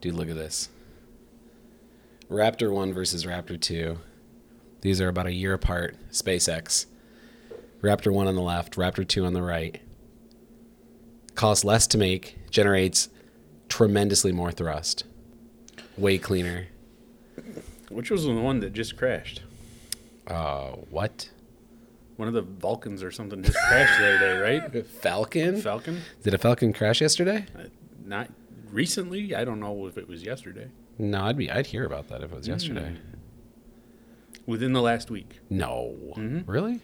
Dude, look at this. Raptor 1 versus Raptor 2. These are about a year apart. SpaceX. Raptor 1 on the left, Raptor 2 on the right. Costs less to make, generates tremendously more thrust. Way cleaner. Which was the one that just crashed? Uh, what? One of the Vulcans or something just crashed the other day, right? Falcon? Falcon? Did a Falcon crash yesterday? Uh, not recently. I don't know if it was yesterday. No, I'd be I'd hear about that if it was Hmm. yesterday. Within the last week. No. Mhm. Really?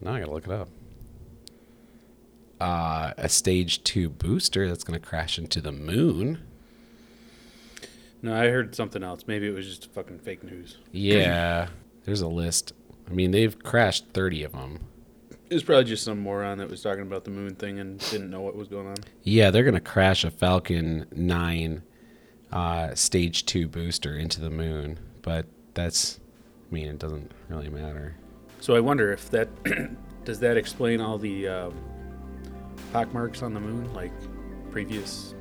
Now I gotta look it up. Uh, a stage two booster that's gonna crash into the moon. No, I heard something else. Maybe it was just fucking fake news. Yeah, there's a list. I mean, they've crashed 30 of them. It was probably just some moron that was talking about the moon thing and didn't know what was going on. Yeah, they're gonna crash a Falcon 9 uh, stage two booster into the moon, but that's, I mean, it doesn't really matter. So I wonder if that does that explain all the um, pock marks on the moon, like previous.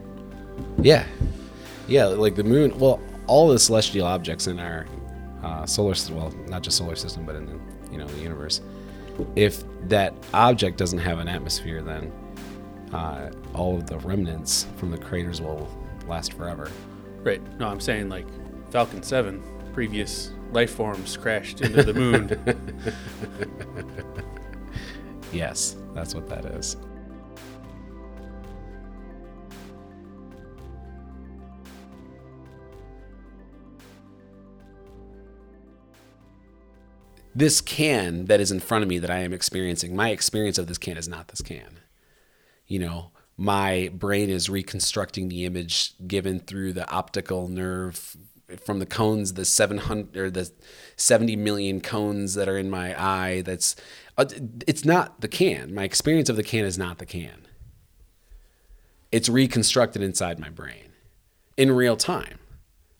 Yeah, yeah, like the moon. Well, all the celestial objects in our uh, solar system, well, not just solar system, but in the you know the universe. If that object doesn't have an atmosphere, then uh, all of the remnants from the craters will last forever. Right. No, I'm saying like Falcon 7, previous life forms crashed into the moon. Yes, that's what that is. This can that is in front of me that I am experiencing, my experience of this can is not this can. You know, my brain is reconstructing the image given through the optical nerve from the cones, the 700 or the 70 million cones that are in my eye. That's uh, it's not the can. My experience of the can is not the can. It's reconstructed inside my brain in real time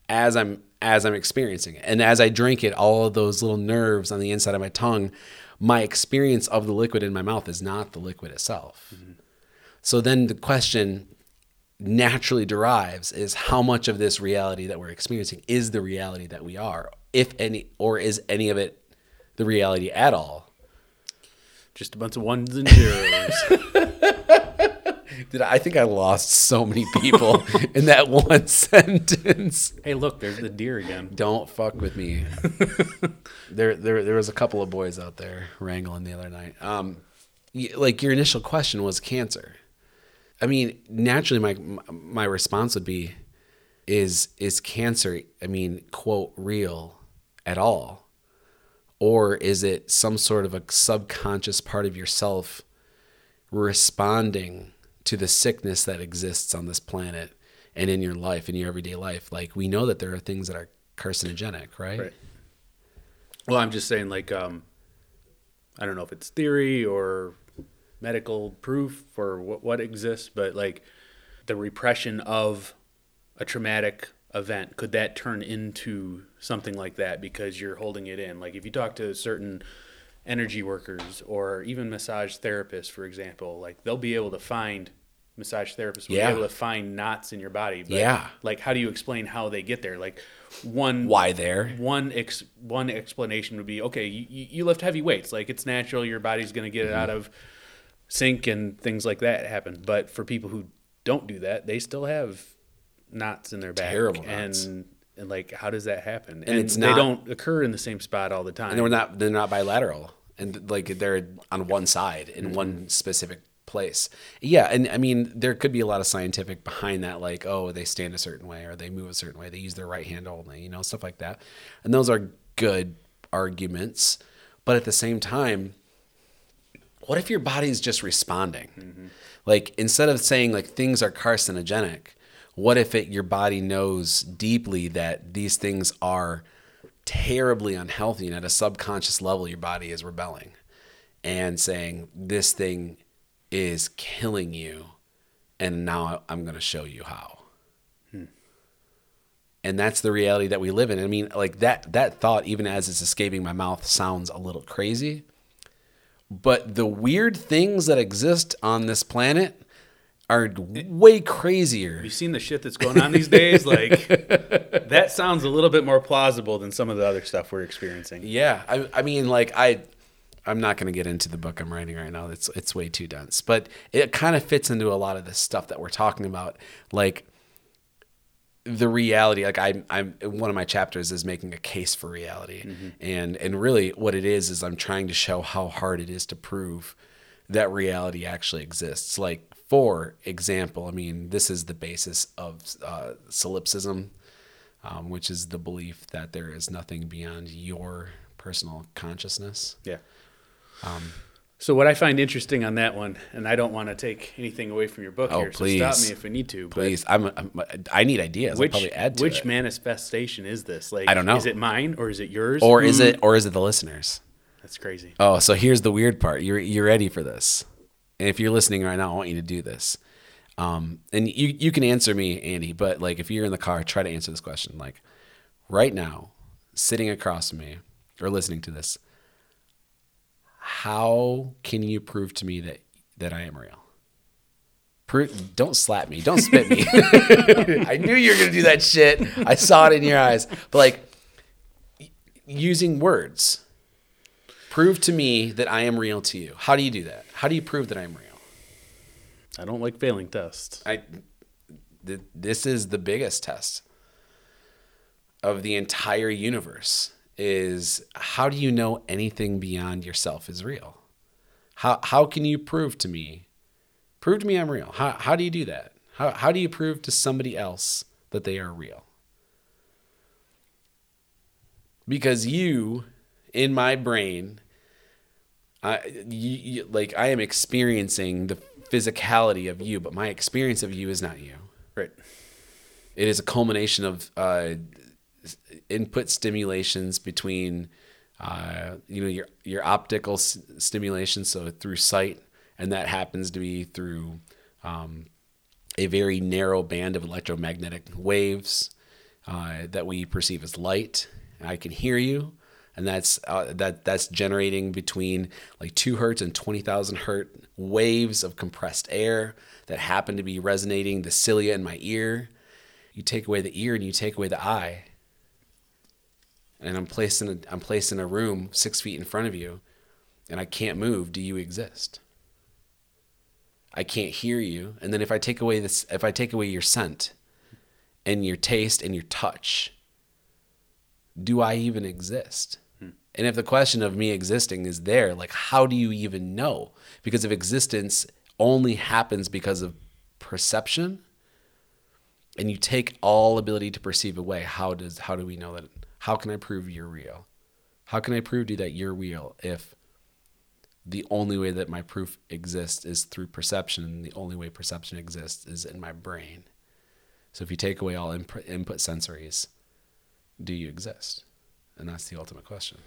as I'm as I'm experiencing it. And as I drink it, all of those little nerves on the inside of my tongue, my experience of the liquid in my mouth is not the liquid itself. So then the question naturally derives is how much of this reality that we're experiencing is the reality that we are, if any, or is any of it the reality at all? just a bunch of ones and zeros. Did I, I think I lost so many people in that one sentence. hey, look, there's the deer again. Don't fuck with me. there, there, there was a couple of boys out there wrangling the other night. Um, like your initial question was cancer. I mean, naturally, my my response would be, is is cancer? I mean, quote real at all, or is it some sort of a subconscious part of yourself responding to the sickness that exists on this planet and in your life, in your everyday life? Like we know that there are things that are carcinogenic, right? Right. Well, I'm just saying, like, um, I don't know if it's theory or medical proof or what, what exists, but like the repression of a traumatic event, could that turn into something like that because you're holding it in? Like, if you talk to a certain energy workers or even massage therapists, for example, like they'll be able to find massage therapists will Yeah. be able to find knots in your body. But Yeah. Like, how do you explain how they get there? Like, one Why there? one ex- one explanation would be okay you, you lift heavy weights like it's natural your body's going to get it Mm-hmm. out of sync and things like that happen but for people who don't do that they still have knots in their back Terrible and knots. and like how does that happen and, it's they not- don't occur in the same spot all the time and they're not they're not bilateral and like they're on one side in mm-hmm. one specific place. Yeah and i mean there could be a lot of scientific behind that like oh they stand a certain way or they move a certain way they use their right hand only you know stuff like that. And those are good arguments but at the same time what if your body's just responding? Mm-hmm. Like instead of saying like things are carcinogenic what if it your body knows deeply that these things are terribly unhealthy and at a subconscious level your body is rebelling and saying this thing is killing you and now i'm going to show you how. Hmm. And that's the reality that we live in. I mean like that that thought even as it's escaping my mouth sounds a little crazy. But the weird things that exist on this planet are way crazier. You've seen the shit that's going on these days? Like that sounds a little bit more plausible than some of the other stuff we're experiencing. Yeah, I, I mean, like I, I'm not going to get into the book I'm writing right now. It's it's way too dense, but it kind of fits into a lot of the stuff that we're talking about, like the reality. Like I'm, I'm one of my chapters is making a case for reality, mm-hmm. and and really what it is is I'm trying to show how hard it is to prove that reality actually exists. Like for example, I mean, this is the basis of uh, solipsism um, which is the belief that there is nothing beyond your personal consciousness. Yeah. so what I find interesting on that one, and I don't want to take anything away from your book Oh, here, so please. stop me if I need to. Please, I'm, I'm I need ideas. Which I'll probably add to which it. manifestation is this? Like I don't know. Is it mine or is it yours? or is it or is it the listeners? That's crazy. Oh, so here's the weird part. You're you're ready for this, and if you're listening right now, I want you to do this. Um, and you you can answer me, Andy, but like if you're in the car, try to answer this question. Like right now, sitting across from me or listening to this, how can you prove to me that that I am real? Pro- don't slap me. Don't spit me. I knew you were gonna do that shit. I saw it in your eyes. But like using words, prove to me that I am real to you. How do you do that? How do you prove that I'm real? I don't like failing tests. I th- this is the biggest test of the entire universe is how do you know anything beyond yourself is real? How how can you prove to me prove to me I'm real? How how do you do that? How how do you prove to somebody else that they are real? Because you in my brain I you, you, like I am experiencing the physicality of you, but my experience of you is not you. Right. It is a culmination of uh, input stimulations between, uh, you know, your your optical s- stimulation, so through sight, and that happens to be through um, a very narrow band of electromagnetic waves uh, that we perceive as light. I can hear you, and that's uh, that that's generating between like two hertz and twenty thousand hertz waves of compressed air that happen to be resonating the cilia in my ear. You take away the ear and you take away the eye, and I'm placed in a I'm placed in a room six feet in front of you, and I can't move. Do you exist? I can't hear you, and then if I take away this, if I take away your scent, and your taste and your touch, do I even exist? And if the question of me existing is there, like, how do you even know? Because if existence only happens because of perception, and you take all ability to perceive away, how does how do we know that? How can I prove you're real? How can I prove to you that you're real if the only way that my proof exists is through perception, and the only way perception exists is in my brain? So if you take away all input, input sensories, do you exist? And that's the ultimate question.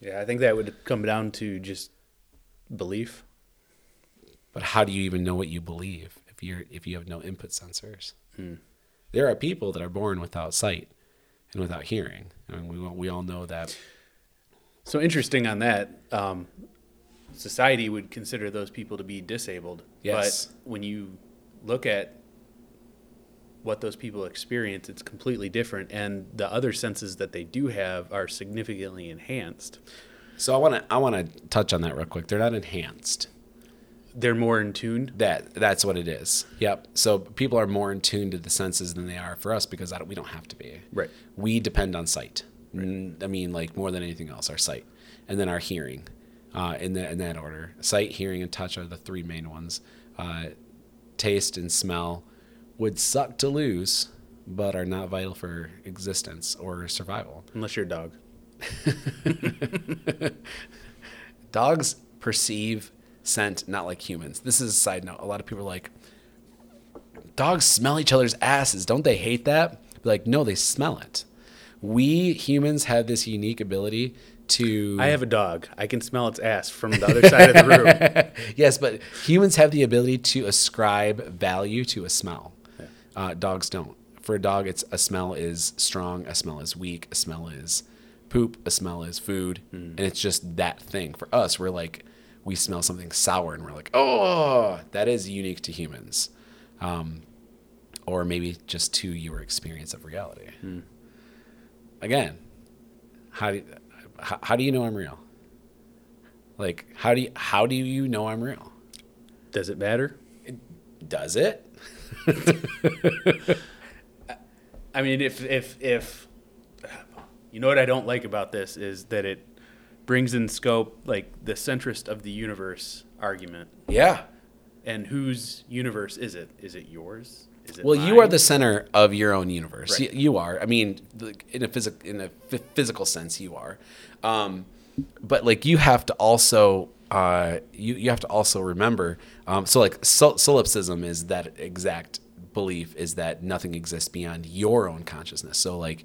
Yeah, I think that would come down to just belief. But how do you even know what you believe if you're if you have no input sensors? There are people that are born without sight and without hearing, and we all- we all know that. So interesting on that. Um, society would consider those people to be disabled. Yes. But when you look at what those people experience, it's completely different, and the other senses that they do have are significantly enhanced. So I want to I want to touch on that real quick. They're not enhanced. They're more in tune. That that's what it is. Yep. So people are more in tune to the senses than they are for us because I don't, we don't have to be. Right. We depend on sight. I mean, like more than anything else, our sight, and then our hearing, uh, in that in that order. Sight, hearing, and touch are the three main ones. Uh, taste and smell would suck to lose, but are not vital for existence or survival. Unless you're a dog. dogs perceive scent not like humans. This is a side note. A lot of people are like, dogs smell each other's asses. Don't they hate that? Like, no, they smell it. We humans have this unique ability to. I have a dog. I can smell its ass from the other side of the room. yes, but humans have the ability to ascribe value to a smell. Uh, dogs don't. For a dog, it's a smell is strong, a smell is weak, a smell is poop, a smell is food, and it's just that thing. For us, we're like, we smell something sour and we're like, oh, that is unique to humans. Um, or maybe just to your experience of reality. Again, how do you, how, how do you know I'm real? Like how do you, how do you know I'm real? Does it matter? Does it? I mean, if if if you know what I don't like about this is that it brings in scope like the centrist of the universe argument. Yeah. And whose universe is it? Is it yours? Is it Well, you are the center of your own universe. Right. You, you are. I mean, in a physical in a physical sense, you are. Um, but like, you have to also uh, you you have to also remember. Um, so like, sol- solipsism is that exact belief is that nothing exists beyond your own consciousness. So like,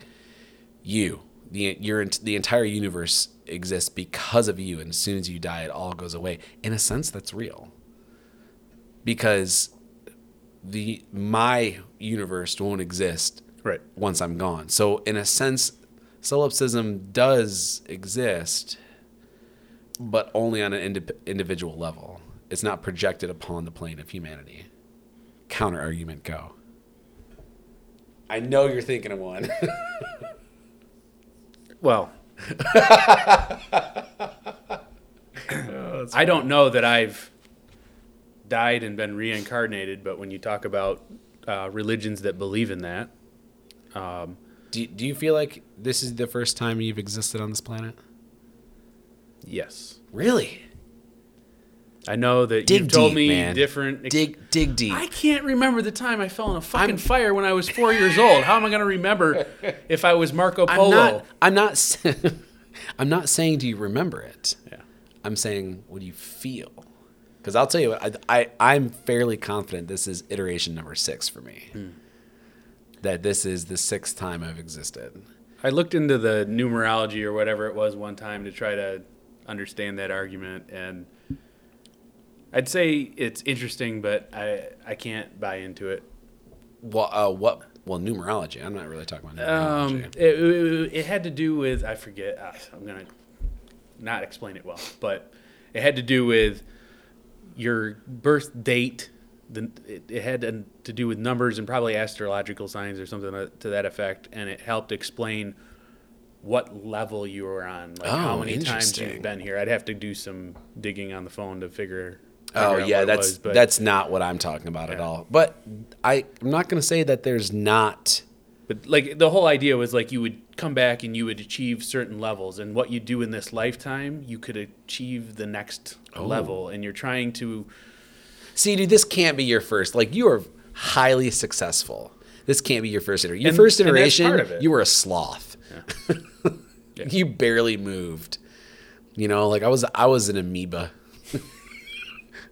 you the your the entire universe exists because of you, and as soon as you die, it all goes away. In a sense, that's real. Because the my universe won't exist right. once I'm gone. So in a sense, solipsism does exist, but only on an indi- individual level. It's not projected upon the plane of humanity. Counter argument, go. I know you're thinking of one. Well, I don't know that I've died and been reincarnated, but when you talk about uh, religions that believe in that, um, do, do you feel like this is the first time you've existed on this planet? Yes, Really? I know that Dig you've told deep, me man. different. ex- Dig dig deep. I can't remember the time I fell in a fucking I'm- fire when I was four years old. How am I going to remember if I was Marco I'm Polo? not. I'm not. I'm not saying do you remember it. Yeah. I'm saying what do you feel? Because I'll tell you what. I, I I'm fairly confident this is iteration number six for me. Hmm. That this is the sixth time I've existed. I looked into the numerology or whatever it was one time to try to understand that argument, and I'd say it's interesting, but I I can't buy into it. Well, uh, what? Well, numerology. I'm not really talking about Um, numerology. it, it, it had to do with I forget. Uh, I'm gonna not explain it well, but it had to do with your birth date. The, it, it had to, to do with numbers and probably astrological signs or something to that effect, and it helped explain what level you were on, like how Oh, many times you've been here. I'd have to do some digging on the phone to figure. Oh figure out yeah, what it that's was, but- that's not what I'm talking about at all. But I, I'm not going to say that there's not. But like the whole idea was like you would come back and you would achieve certain levels, and what you do in this lifetime, you could achieve the next Oh. level, and you're trying to. See, dude, this can't be your first. Like you are highly successful. This can't be your first iteration. Your And- first iteration, part of it. you were a sloth. Yeah. You barely moved. You know, like I was I was an amoeba.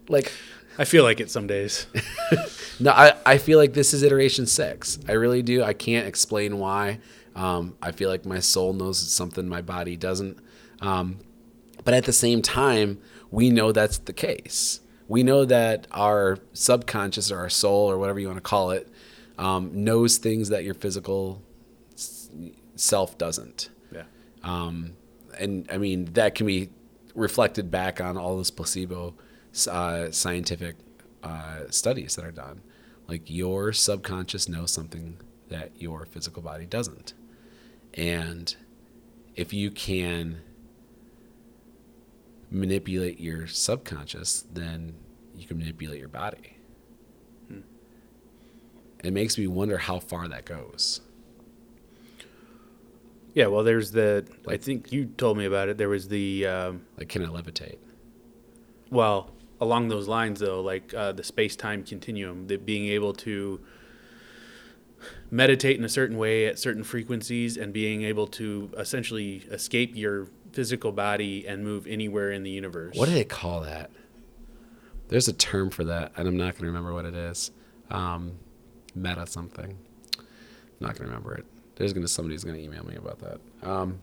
like I feel like it some days. no, I, I feel like this is iteration six. I really do. I can't explain why. Um, I feel like my soul knows something my body doesn't. Um, but at the same time, we know that's the case. We know that our subconscious or our soul or whatever you want to call it um, knows things that your physical s- self doesn't. Um, and I mean, that can be reflected back on all those placebo uh, scientific uh, studies that are done. Like your subconscious knows something that your physical body doesn't. And if you can manipulate your subconscious, then you can manipulate your body. It makes me wonder how far that goes. Yeah. Well, there's the. I think you told me about it. There was the. Um, Like, can I levitate? well, along those lines, though, like uh, the space time continuum, that being able to meditate in a certain way at certain frequencies and being able to essentially escape your physical body and move anywhere in the universe. What do they call that? There's a term for that, and I'm not going to remember what it is. Um, meta something. I'm not going to remember it. There's going to somebody's going to email me about that. Um,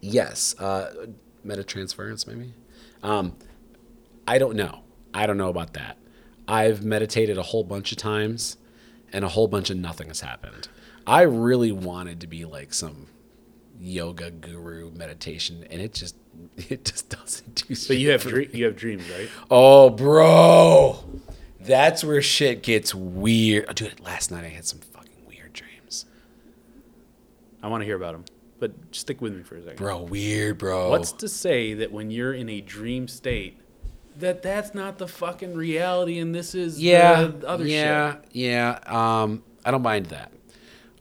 yes, uh, meta transference maybe. Um, I don't know. I don't know about that. I've meditated a whole bunch of times, and a whole bunch of nothing has happened. I really wanted to be like some yoga guru meditation, and it just it just doesn't do. But you have dre- you have dreams, right? Oh, bro, that's where shit gets weird. Oh, dude, last night I had some fucking weird dreams, I want to hear about them, but stick with me for a second. bro. Weird, bro. What's to say that when you're in a dream state, that that's not the fucking reality and this is yeah, the other yeah, shit? yeah. Um, I don't mind that.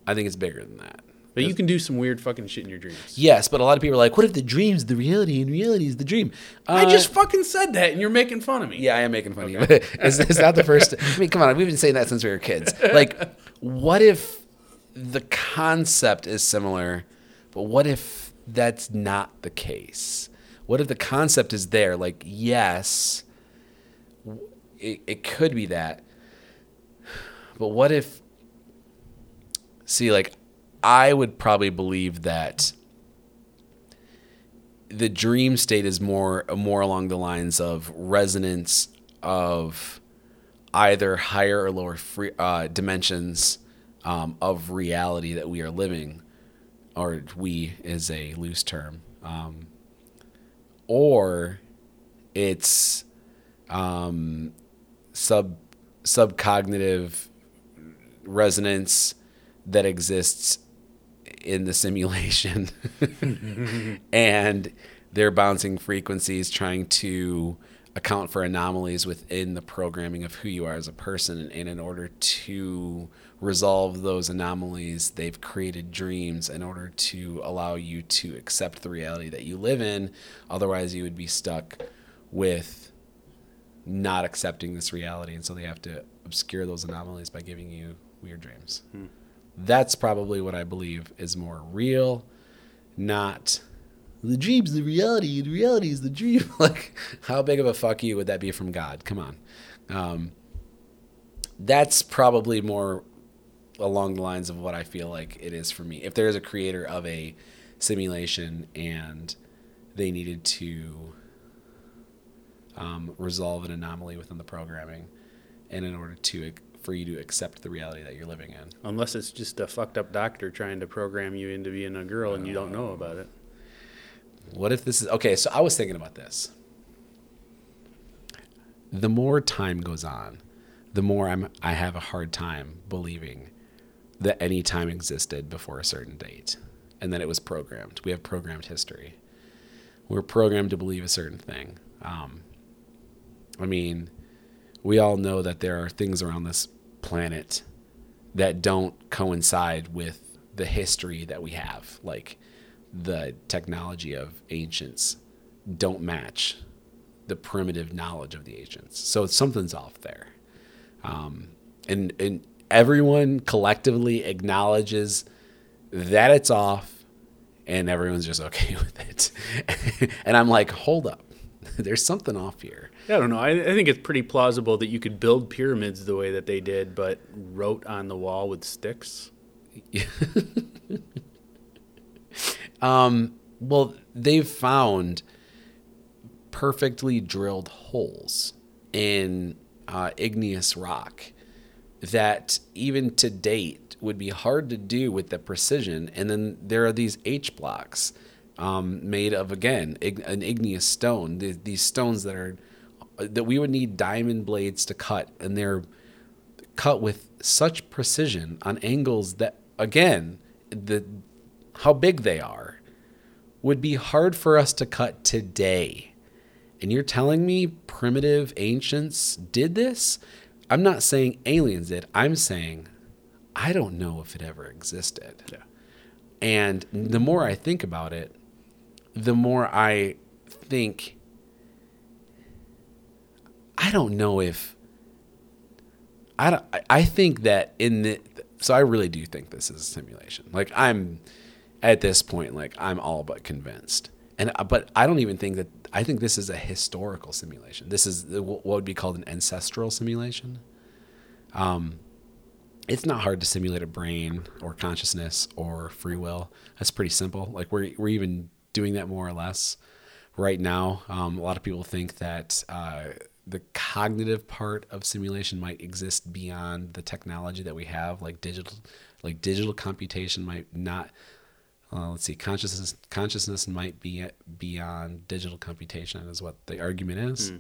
I think it's bigger than that. But you can do some weird fucking shit in your dreams. Yes, but a lot of people are like, "What if the dream's the reality and reality is the dream?" I Uh, just fucking said that and you're making fun of me. Yeah, I am making fun of you. It's, it's not the first. I mean, come on, we've been saying that since we were kids. Like, what if the concept is similar, but what if that's not the case? What if the concept is there? Like, yes, it, it could be that. But what if, see, like, I would probably believe that the dream state is more more along the lines of resonance of either higher or lower free, uh, dimensions um, of reality that we are living, or we is a loose term, um, or it's um, sub subcognitive resonance that exists in the simulation and they're bouncing frequencies trying to account for anomalies within the programming of who you are as a person and in order to resolve those anomalies they've created dreams in order to allow you to accept the reality that you live in otherwise you would be stuck with not accepting this reality and so they have to obscure those anomalies by giving you weird dreams that's probably what I believe is more real, not the dream's the reality, the reality is the dream. like, how big of a fuck you would that be from God? Come on. Um, that's probably more along the lines of what I feel like it is for me. If there is a creator of a simulation and they needed to um, resolve an anomaly within the programming, and in order to for you to accept the reality that you're living in. Unless it's just a fucked up doctor trying to program you into being a girl and you don't know about it. What if this is okay? So I was thinking about this. The more time goes on, the more I'm I have a hard time believing that any time existed before a certain date and that it was programmed. We have programmed history. We're programmed to believe a certain thing. Um, I mean, we all know that there are things around this planet that don't coincide with the history that we have. Like the technology of ancients don't match the primitive knowledge of the ancients. So something's off there. Um, and, and everyone collectively acknowledges that it's off and everyone's just okay with it. and I'm like, hold up. There's something off here. Yeah, I don't know. I, I think it's pretty plausible that you could build pyramids the way that they did, but wrote on the wall with sticks. um, well, they've found perfectly drilled holes in uh, igneous rock that even to date would be hard to do with the precision. And then there are these H blocks um, made of again an igneous stone. Th- these stones that are that we would need diamond blades to cut, and they're cut with such precision on angles that again the how big they are would be hard for us to cut today. And you're telling me primitive ancients did this? I'm not saying aliens did. I'm saying I don't know if it ever existed. Yeah. And the more I think about it, the more I think I don't know if I don't I- I think that in the so I really do think this is a simulation. Like I'm at this point like I'm all but convinced. And uh, but I don't even think that I think this is a historical simulation. This is what would be called an ancestral simulation. Um it's not hard to simulate a brain or consciousness or free will. That's pretty simple. Like we're we're even doing that more or less right now. Um, a lot of people think that uh, the cognitive part of simulation might exist beyond the technology that we have, like digital, like digital computation might not uh, let's see, consciousness consciousness might be beyond digital computation, is what the argument is.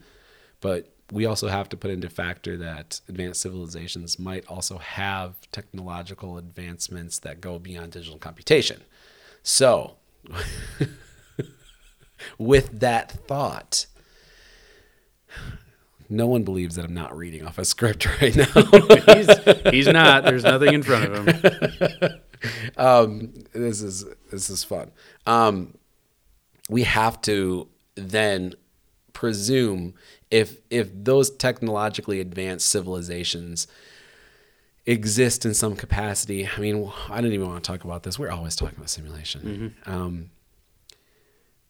But we also have to put into factor that advanced civilizations might also have technological advancements that go beyond digital computation. So, with that thought, no one believes that I'm not reading off a script right now. he's, he's not. There's nothing in front of him. um, this is this is fun. Um, we have to then presume if if those technologically advanced civilizations exist in some capacity. I mean, I don't even want to talk about this. We're always talking about simulation. Mm-hmm. Um,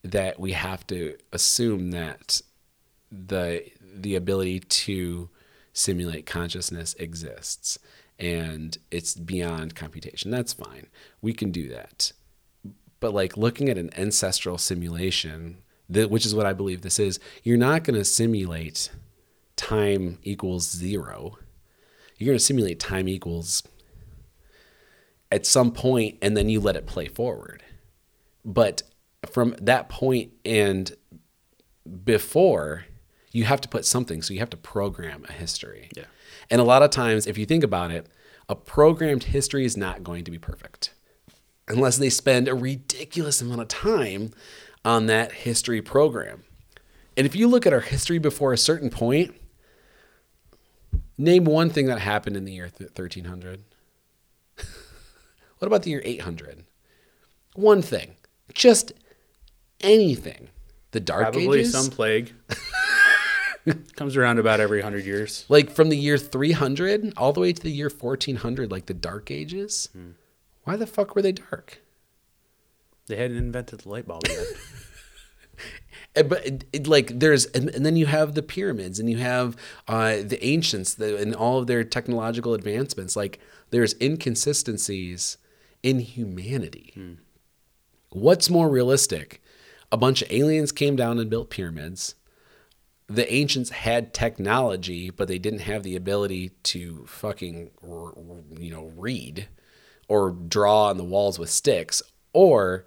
that we have to assume that the the ability to simulate consciousness exists and it's beyond computation. That's fine. We can do that. But like looking at an ancestral simulation, which is what I believe this is, you're not going to simulate time equals zero. You're going to simulate time equals at some point and then you let it play forward. But from that point and before, you have to put something. So you have to program a history. Yeah. And a lot of times, if you think about it, a programmed history is not going to be perfect unless they spend a ridiculous amount of time on that history program. And if you look at our history before a certain point, name one thing that happened in the year 1300. what about the year 800? One thing. Just anything. The Dark Probably Ages? some plague. Comes around about every hundred years. Like from the year 300 all the way to the year 1400, like the Dark Ages. Hmm. Why the fuck were they dark? They hadn't invented the light bulb yet. Eh, but it, it, like there's and, and, then you have the pyramids and you have uh, the ancients the, and all of their technological advancements like there's inconsistencies in humanity hmm. what's more realistic a bunch of aliens came down and built pyramids the ancients had technology, but they didn't have the ability to fucking, you know, read or draw on the walls with sticks. Or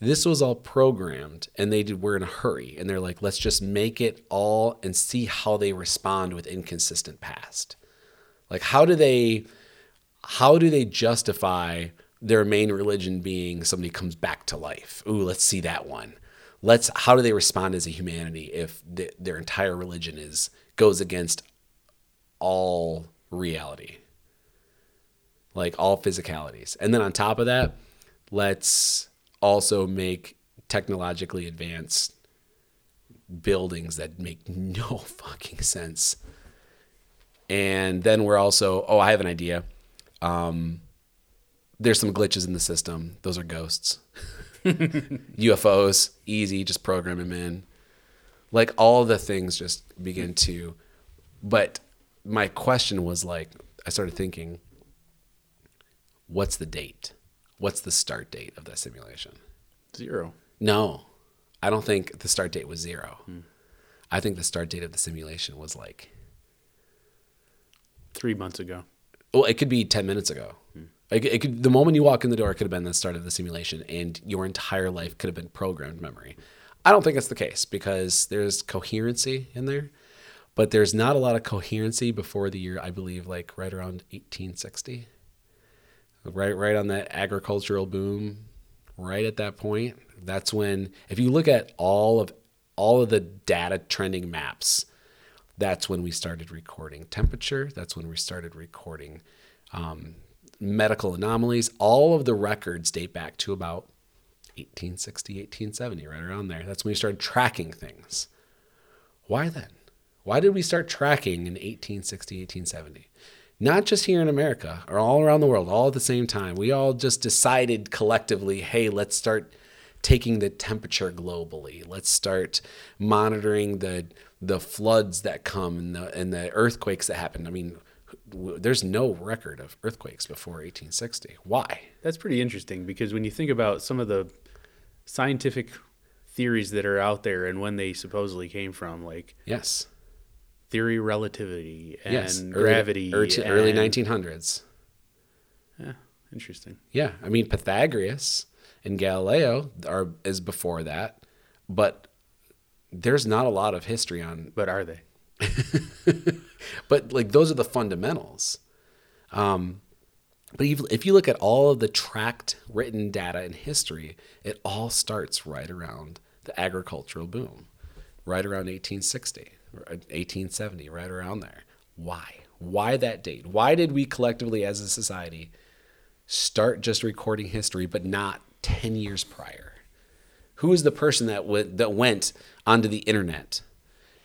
this was all programmed and they did, were in a hurry and they're like, let's just make it all and see how they respond with inconsistent past. Like, how do they, how do they justify their main religion being somebody comes back to life? Ooh, let's see that one let's how do they respond as a humanity if the, their entire religion is goes against all reality? Like all physicalities. And then on top of that let's also make technologically advanced buildings that make no fucking sense. And then we're also oh i have an idea. Um, there's some glitches in the system. Those are ghosts UFOs, easy, just program them in. Like all the things just begin to. But my question was like, I started thinking, what's the date? What's the start date of that simulation? Zero. No, I don't think the start date was zero. Hmm. I think the start date of the simulation was like three months ago. Well, it could be 10 minutes ago. Hmm. Like it could, the moment you walk in the door could have been the start of the simulation, and your entire life could have been programmed memory. I don't think it's the case because there's coherency in there, but there's not a lot of coherency before the year I believe like right around 1860. Right, right on that agricultural boom, right at that point. That's when, if you look at all of all of the data trending maps, that's when we started recording temperature. That's when we started recording um, medical anomalies. All of the records date back to about 1860, 1870, right around there. That's when we started tracking things. Why then? Why did we start tracking in 1860, 1870? Not just here in America or all around the world, all at the same time. We all just decided collectively, hey, let's start taking the temperature globally. Let's start monitoring the the floods that come and the and the earthquakes that happen. I mean, there's no record of earthquakes before 1860. Why? That's pretty interesting because when you think about some of the scientific theories that are out there and when they supposedly came from, like yes, theory relativity and yes. gravity, early, and, early 1900s. Yeah, interesting. Yeah, I mean Pythagoras and Galileo are is before that, but there's not a lot of history on But are they? but like those are the fundamentals. Um, but if, you look at all of the tracked written data in history, it all starts right around the agricultural boom, right around 1860, or 1870, right around there. Why? Why that date? Why did we collectively as a society start just recording history, but not 10 years prior? Who is the person that went, that went onto the internet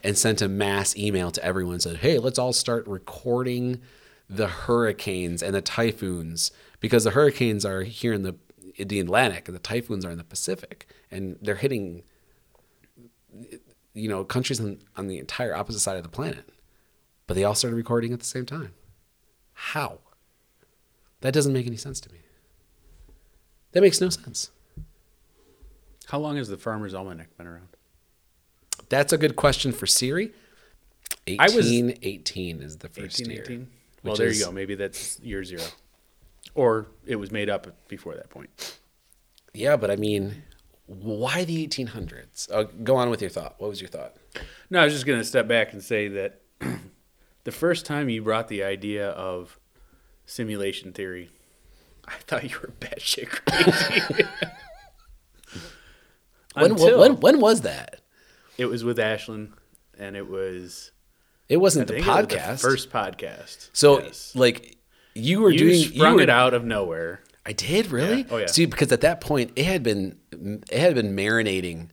and sent a mass email to everyone and said, "Hey, let's all start recording the hurricanes and the typhoons because the hurricanes are here in the in the Atlantic and the typhoons are in the Pacific and they're hitting you know countries on, on the entire opposite side of the planet." But they all started recording at the same time. How? That doesn't make any sense to me. That makes no sense. How long has the Farmer's Almanac been around? That's a good question for Siri. I was- 1818 is the first year. 1818? Well, there is- you go. Maybe that's year zero. Or it was made up before that point. Yeah, but I mean, why the 1800s? Uh, go on with your thought. What was your thought? No, I was just going to step back and say that the first time you brought the idea of simulation theory, I thought you were batshit crazy. When, Until when, when was that? It was with Ashlyn, and it was It wasn't the it was podcast. the first podcast. so, Yes. like, you were you doing. sprung you were, it out of nowhere. I did really. Yeah. Oh, yeah. See, because at that point, it had been it had been marinating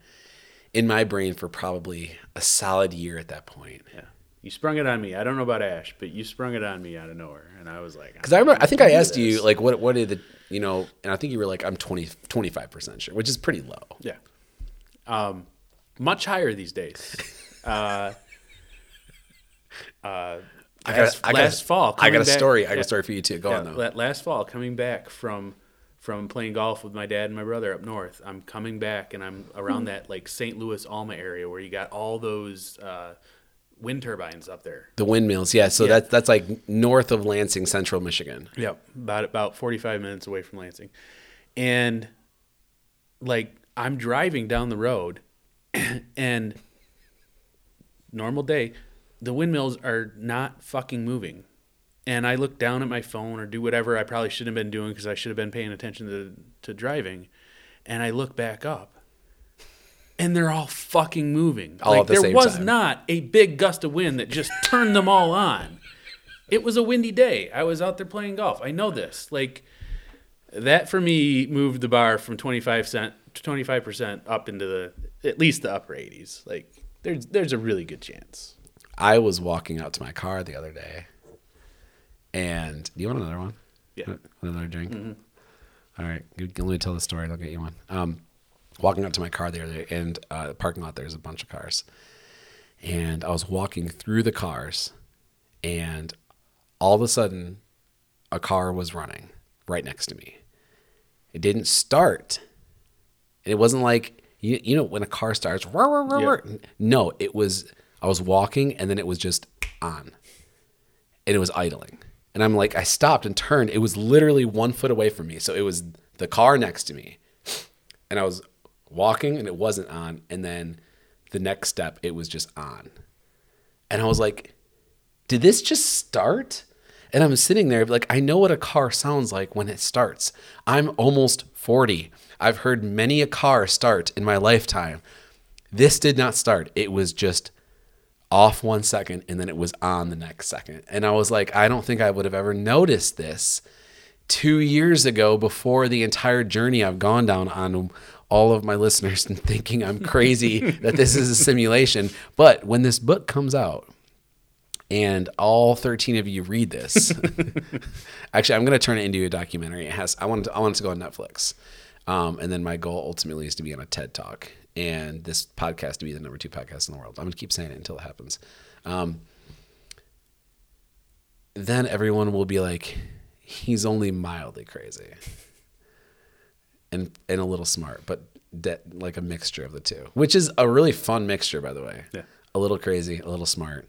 in my brain for probably a solid year at that point. Yeah, you sprung it on me. I don't know about Ash, but you sprung it on me out of nowhere, and I was like, Because I remember, I think I asked you like, what what did the you know, and I think you were like, I'm 25 percent sure, which is pretty low. Yeah. Um, much higher these days. Uh, uh, I got, last, I got, last fall. I got a back- story. I got a story for you too. Go yeah, on though. Last fall, coming back from from playing golf with my dad and my brother up north, I'm coming back and I'm around Hmm. that like St. Louis Alma area where you got all those uh, wind turbines up there. The windmills, yeah. So Yeah. that's that's like north of Lansing, central Michigan. Yep, about about 45 minutes away from Lansing. And like I'm driving down the road and normal day, the windmills are not fucking moving. And I look down at my phone or do whatever I probably shouldn't have been doing because I should have been paying attention to to driving. And I look back up and they're all fucking moving. All like the there was time. not a big gust of wind that just turned them all on. It was a windy day. I was out there playing golf. I know this. Like that for me moved the bar from 25 cent to 25% up into the at least the upper 80s. Like there's there's a really good chance. I was walking out to my car the other day, and do you want another one? Yeah. Another drink. All right, let me tell the story. I'll get you one. Um, walking out to my car the other day, and uh, the parking lot there's a bunch of cars, and I was walking through the cars, and all of a sudden, a car was running right next to me. It didn't start. And it wasn't like you, you know when a car starts. "Roar, roar, roar, Yeah. No, it was I was walking and then it was just on, and it was idling. And I'm like, I stopped and turned. It was literally one foot away from me. So it was the car next to me, and I was walking and it wasn't on. And then the next step, it was just on, and I was like, did this just start? And I'm sitting there like I know what a car sounds like when it starts. I'm almost 40. I've heard many a car start in my lifetime. This did not start. It was just off one second and then it was on the next second. And I was like, I don't think I would have ever noticed this two years ago before the entire journey I've gone down on all of my listeners and thinking I'm crazy that this is a simulation. But when this book comes out, and all 13 of you read this. Actually, I'm going to turn it into a documentary. It has I want to, I want it to go on Netflix. Um, and then my goal ultimately is to be on a TED Talk and this podcast to be the number two podcast in the world. I'm going to keep saying it until it happens. Um, then everyone will be like, he's only mildly crazy and and a little smart, but de- like a mixture of the two, which is a really fun mixture, by the way. Yeah. A little crazy, a little smart.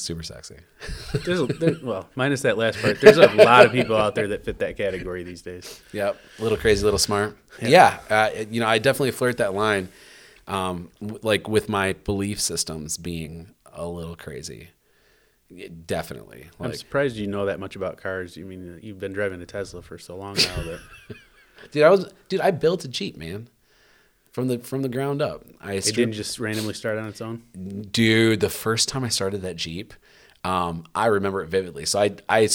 Super sexy. There's, a, there, well, minus that last part. There's a lot of people out there that fit that category these days. Yep. Little crazy, little smart. Yeah. uh, you know, I definitely flirt that line, um, w- like with my belief systems being a little crazy. Yeah, Definitely. I'm surprised you know that much about cars. You mean you've been driving a Tesla for so long now that dude, I was, dude, I built a Jeep, man, from the from the ground up. I it stripped- didn't just randomly start on its own. dude the first time i started that jeep um, i remember it vividly. So I I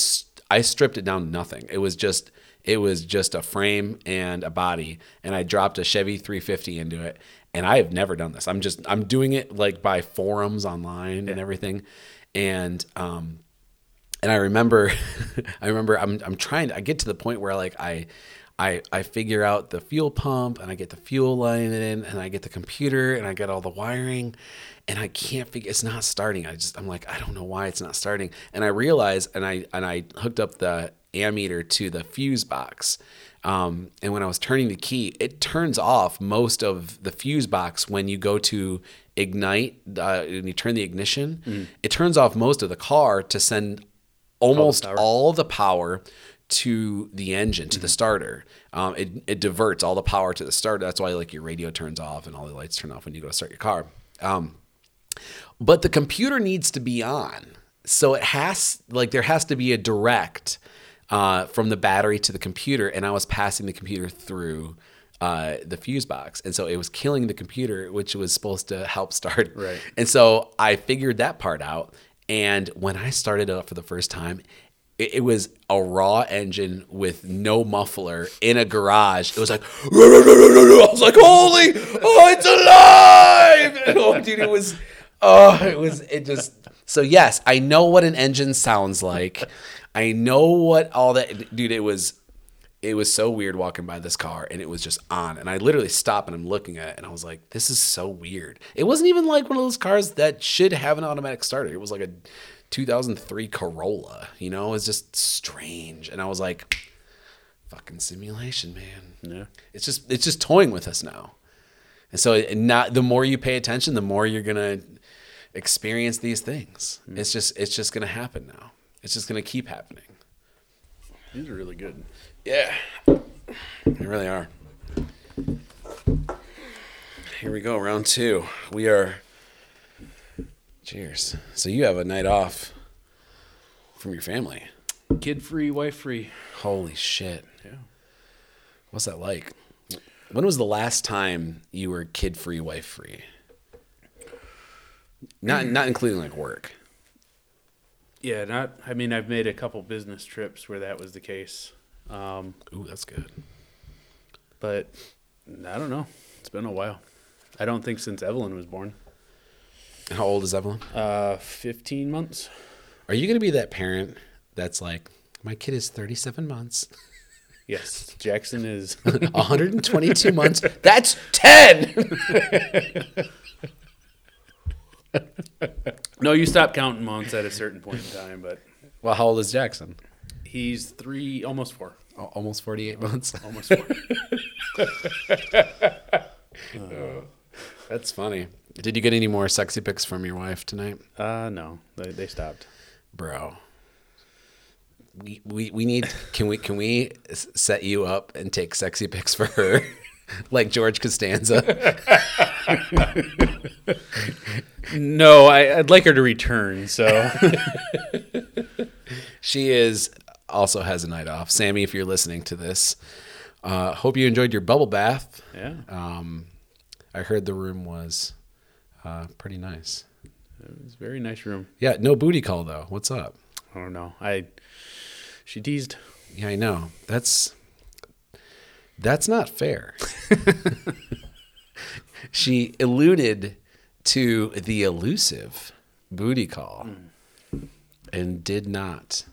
I stripped it down to nothing. It was just it was just a frame and a body and i dropped a chevy 350 into it. And i have never done this. I'm just i'm doing it like by forums online and everything. And um and I remember, I remember I'm I'm trying to I get to the point where like I I I figure out the fuel pump and I get the fuel line in and I get the computer and I get all the wiring and I can't figure it's not starting. I just I'm like I don't know why it's not starting. And I realize and I and I hooked up the ammeter to the fuse box. Um, and when I was turning the key, it turns off most of the fuse box when you go to ignite. Uh, when you turn the ignition, it turns off most of the car to send almost power. all the power to the engine to the starter. Um, it, it diverts all the power to the starter. That's why like your radio turns off and all the lights turn off when you go to start your car. Um, but the computer needs to be on. So it has like there has to be a direct uh, from the battery to the computer and i was passing the computer through uh, the fuse box. And so it was killing the computer which was supposed to help start. Right. and so I figured that part out. And when I started it up for the first time, it, was a raw engine with no muffler in a garage. It was like, I was like, holy, oh, it's alive! Oh, dude, it was, oh, it was, it just. So yes, I know what an engine sounds like. I know what all that, dude. It was it was so weird walking by this car and it was just on and i literally stopped and i'm looking at it and i was like this is so weird it wasn't even like one of those cars that should have an automatic starter it was like a 2003 corolla you know it's just strange and i was like fucking simulation man Yeah. it's just it's just toying with us now and so not the more you pay attention the more you're gonna experience these things hmm. it's just it's just gonna happen now it's just gonna keep happening These are really good. yeah, they really are. Here we go, round two. We are. Cheers. So you have a night off from your family. Kid free, wife free. Holy shit. Yeah. What's that like? When was the last time you were kid free, wife free? Not not including like work. Yeah, not. I mean, I've made a couple business trips where that was the case, um, Ooh, that's good. but I don't know. It's been a while. I don't think since Evelyn was born. How old is Evelyn? Uh, fifteen months. Are you gonna be that parent that's like, my kid is 37 months. Yes, Jackson is. 122 months. That's 10. no, you stop counting months at a certain point in time, but Well, how old is Jackson? he's three, almost four, Al- Almost 48 months. almost four. That's funny. Did you get any more sexy pics from your wife tonight? uh, no, they, they stopped. Bro. We, we, we need can we can we set you up and take sexy pics for her like George Costanza No, I, I'd like her to return. So she is also has a night off Sammy if you're listening to this uh, hope you enjoyed your bubble bath yeah, um, I heard the room was uh, pretty nice it was a very nice room. yeah no booty call though what's up I don't know. I she teased. Yeah, I know. That's that's not fair. she alluded to the elusive booty call and did not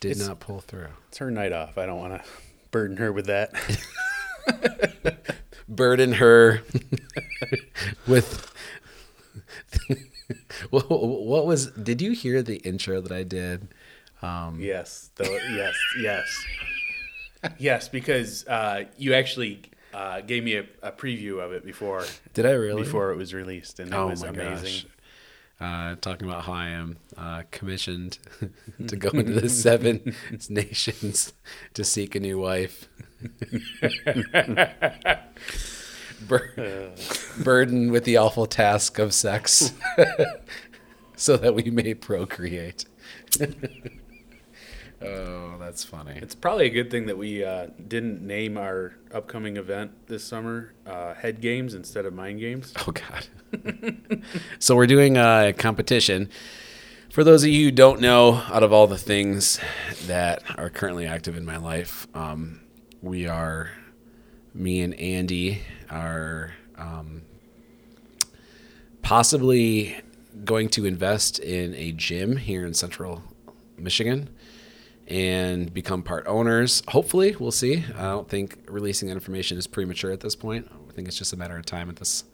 did It's- not pull through. It's her night off. I don't want to burden her with that. Burden her with what, what was did you hear the intro that I did? Um, yes, though. Yes, yes, yes. Because uh, you actually uh, gave me a, a preview of it before did I really? before it was released, and it Oh was my amazing. gosh. uh, talking about how I am uh, commissioned to go into the seven nations to seek a new wife. Bur- burdened with the awful task of sex so that we may procreate. oh, that's funny. It's probably a good thing that we uh, didn't name our upcoming event this summer uh, Head Games instead of Mind Games. Oh God. so we're doing a competition. For those of you who don't know, out of all the things that are currently active in my life, um, we are me and Andy are um, possibly going to invest in a gym here in Central Michigan and become part owners. Hopefully, we'll see. I don't think releasing that information is premature at this point. I think it's just a matter of time at this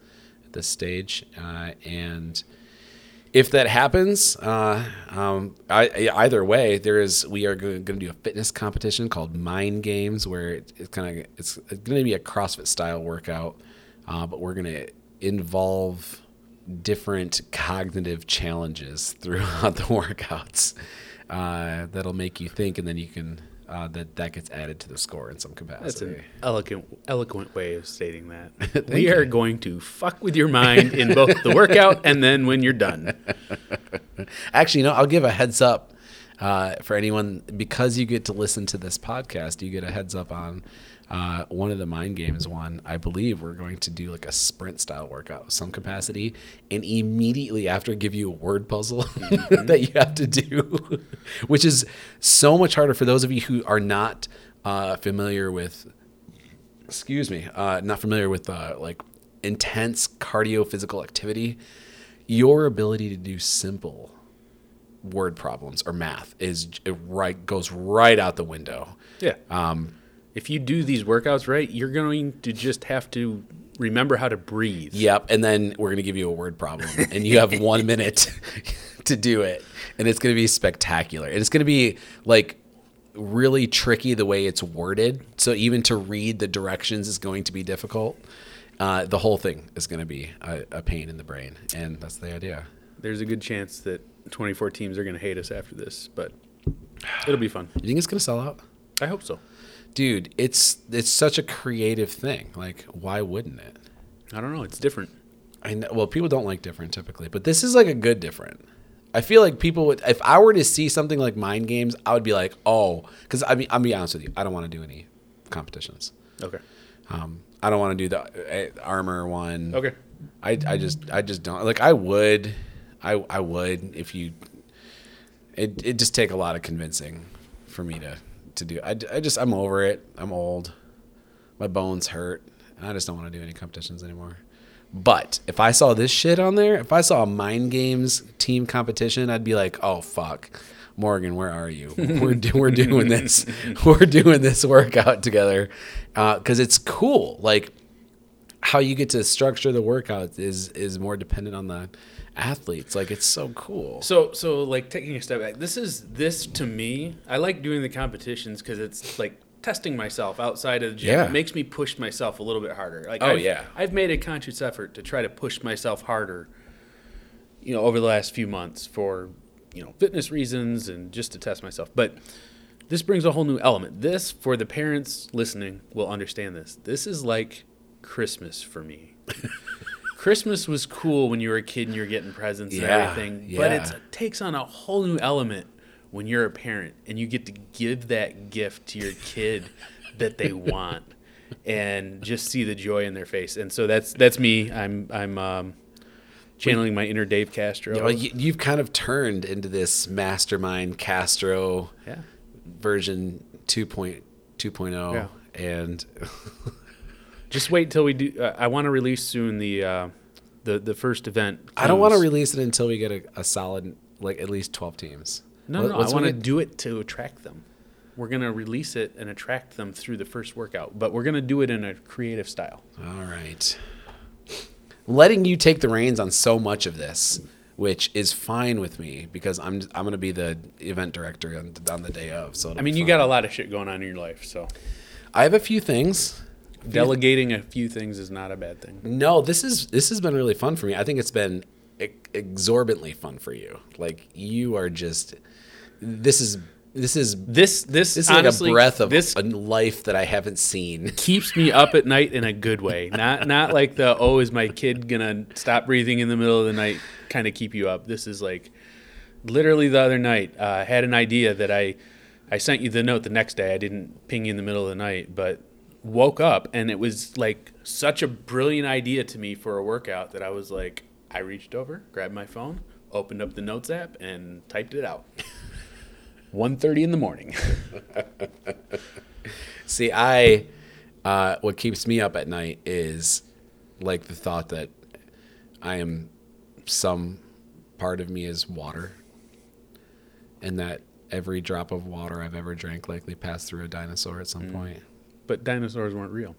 at this stage. Uh, and if that happens, uh, um, I, either way, there is we are going to do a fitness competition called Mind Games, where it, it's kind of it's going to be a CrossFit style workout, uh, but we're going to involve different cognitive challenges throughout the workouts uh, that'll make you think, and then you can uh, that that gets added to the score in some capacity. That's an eloquent, eloquent way of stating that. we are going to fuck with your mind in both the workout and then when you're done. Actually, you know, I'll give a heads up uh, for anyone because you get to listen to this podcast. You get a heads up on uh, one of the mind games one, I believe we're going to do like a sprint style workout of some capacity, and immediately after give you a word puzzle mm-hmm. that you have to do, which is so much harder for those of you who are not uh, familiar with. Excuse me, uh, not familiar with uh, like intense cardio physical activity. Your ability to do simple word problems or math is it right goes right out the window. Yeah. Um, if you do these workouts right, you're going to just have to remember how to breathe. Yep. And then we're going to give you a word problem, and you have one minute to do it. And it's going to be spectacular. And it's going to be like really tricky the way it's worded. So even to read the directions is going to be difficult. Uh, the whole thing is going to be a, a pain in the brain. And that's the idea. There's a good chance that 24 teams are going to hate us after this, but it'll be fun. You think it's going to sell out? I hope so dude, it's it's such a creative thing. Like, why wouldn't it? I don't know. It's different. I know. Well, people don't like different typically, but this is like a good different. I feel like people would, if I were to see something like mind games, I would be like, oh, because I mean, I'll be honest with you, I don't want to do any competitions. Okay. Um, I don't want to do the uh, armor one. Okay. I, I just I just don't like I would I I would if you it it just take a lot of convincing for me to to do. I, I just I'm over it. I'm old. My bones hurt. and I just don't want to do any competitions anymore. But if I saw this shit on there, if I saw a mind games team competition, I'd be like, oh fuck, Morgan, where are you? We're do, we're doing this. We're doing this workout together Uh because uh, it's cool. Like how you get to structure the workout is is more dependent on the athletes. Like it's so cool. So so like taking a step back. This is this to me. I like doing the competitions because it's like testing myself outside of the gym. Yeah. It makes me push myself a little bit harder. Like oh I've, yeah, I've made a conscious effort to try to push myself harder. You know, over the last few months for you know fitness reasons and just to test myself, but. This brings a whole new element. This, for the parents listening, will understand this. This is like Christmas for me. Christmas was cool when you were a kid and you're getting presents and everything, yeah. but it takes on a whole new element when you're a parent and you get to give that gift to your kid that they want and just see the joy in their face. And so that's that's me. I'm I'm um, channeling my inner Dave Castro. You you've kind of turned into this mastermind Castro yeah. version 2.2.0 Yeah. and Just wait till we do. Uh, I want to release soon the uh, the the first event. I don't want to release it until we get a, a solid like at least 12 teams. No, no, I want to do it to attract them. We're gonna release it and attract them through the first workout, but we're gonna do it in a creative style. All right. Letting you take the reins on so much of this, which is fine with me because I'm I'm going to be the event director on, on the day of. So I mean, you got a lot of shit going on in your life, so I have a few things. Delegating a few things is not a bad thing. No, this is this has been really fun for me. I think it's been exorbitantly fun for you. Like you are just this is this is This this, this is honestly, like a breath of this a life that I haven't seen. keeps me up at night in a good way. Not not like the oh is my kid gonna stop breathing in the middle of the night kind of keep you up. This is like literally the other night uh, I had an idea that I I sent you the note the next day. I didn't ping you in the middle of the night, but woke up and it was like such a brilliant idea to me for a workout that I was like I reached over, grabbed my phone, opened up the notes app and typed it out. 1:30 in the morning. See, I uh, what keeps me up at night is like the thought that I am some part of me is water, and that every drop of water I've ever drank likely passed through a dinosaur at some point. But dinosaurs weren't real.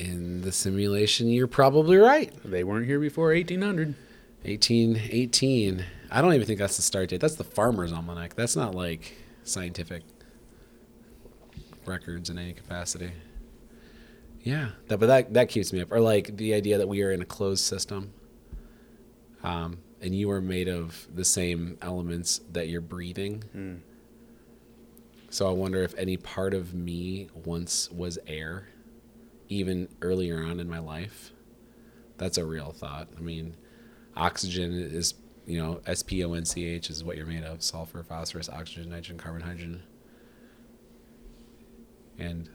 In the simulation, you're probably right. They weren't here before 1800. 1818. I don't even think that's the start date. That's the farmer's almanac. That's not like scientific records in any capacity. Yeah, that, but that that keeps me up. Or like the idea that we are in a closed system, um, and you are made of the same elements that you're breathing. So I wonder if any part of me once was air, even earlier on in my life. That's a real thought. I mean, oxygen is you know SPONCH is what you're made of: sulfur, phosphorus, oxygen, nitrogen, carbon, hydrogen, and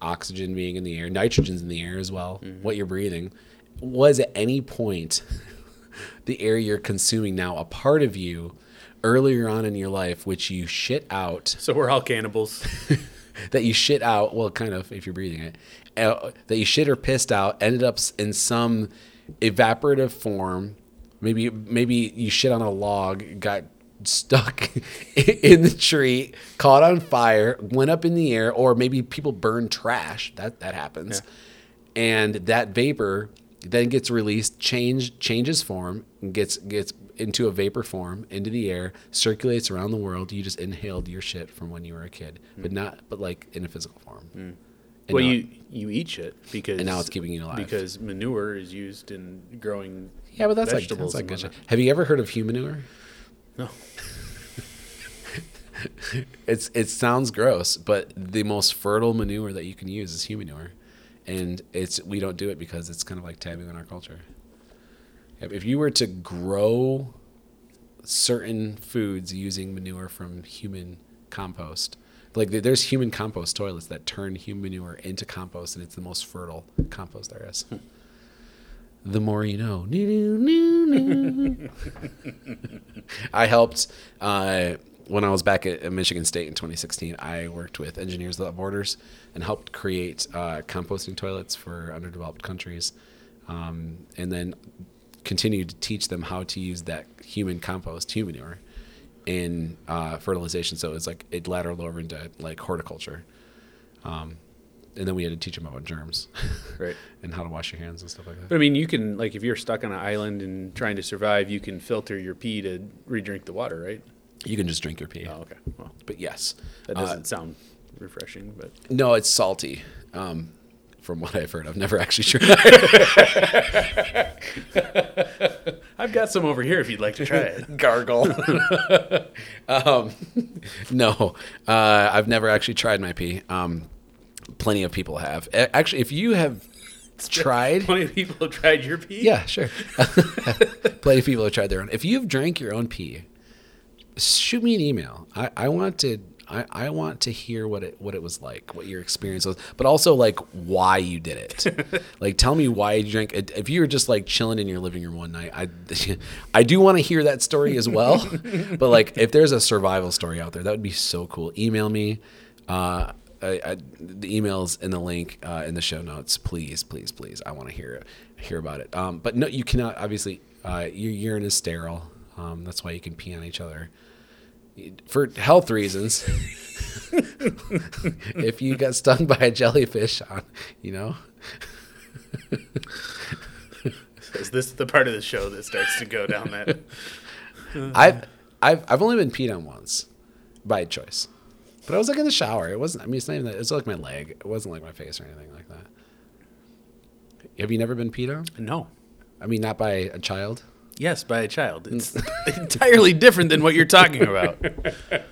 oxygen being in the air, nitrogen's in the air as well. Mm-hmm. What you're breathing was at any point the air you're consuming now a part of you earlier on in your life, which you shit out So we're all cannibals. that you shit out, well, kind of if you're breathing it, uh, that you shit or pissed out ended up in some evaporative form. Maybe maybe you shit on a log, got stuck in the tree, caught on fire, went up in the air, or maybe people burn trash. That that happens, and that vapor then gets released, change changes form, and gets gets into a vapor form into the air, circulates around the world. You just inhaled your shit from when you were a kid, but hmm. not but like in a physical form. Hmm. And well, now- you you eat shit because And now it's keeping you alive. because manure is used in growing. yeah, but that's like vegetables that's like good shit. Have you ever heard of human manure? No, It's it sounds gross, but the most fertile manure that you can use is human manure, and it's we don't do it because it's kind of like taboo in our culture. If you were to grow certain foods using manure from human compost, like there's human compost toilets that turn human manure into compost, and it's the most fertile compost there is. The more you know. I helped uh, when I was back at, at Michigan State in 2016. I worked with Engineers Without Borders and helped create uh, composting toilets for underdeveloped countries, um, and then continued to teach them how to use that human compost, human manure, in uh, fertilization. So it's like it lateraled over into like horticulture. Um, and then we had to teach them about germs, Right. and how to wash your hands and stuff like that. but I mean, you can like if you're stuck on an island and trying to survive, you can filter your pee to re-drink the water, right? You can just drink your pee. Oh, okay. Well, But yes, that Uh, doesn't sound refreshing, but No, it's salty. Um, from what I've heard, I've never actually tried. I've got some over here if you'd like to try it. Gargle. um, no, uh, I've never actually tried my pee. Um, plenty of people have. Actually, if you have tried, Plenty of people have tried your pee. yeah, sure. plenty of people have tried their own. If you've drank your own pee, shoot me an email. I, I want to. I, I want to hear what it what it was like, what your experience was, but also like why you did it. like, tell me why you drank. If you were just like chilling in your living room one night, I I do want to hear that story as well. but like, if there's a survival story out there, that would be so cool. Email me. Uh, I, I, the emails in the link uh, in the show notes. Please, please, please. I want to hear it, hear about it. Um, but no, you cannot. Obviously, uh, your urine is sterile. Um, that's why you can pee on each other for health reasons. if you got stung by a jellyfish, on you know, Is this the part of the show that starts to go down that? I've I've I've only been peed on once by choice, but I was like in the shower. It wasn't. I mean, it's not even that. It was like my leg. It wasn't like my face or anything like that. Have you never been peed on? No. I mean, not by a child. Yes, by a child. It's entirely different than what you're talking about.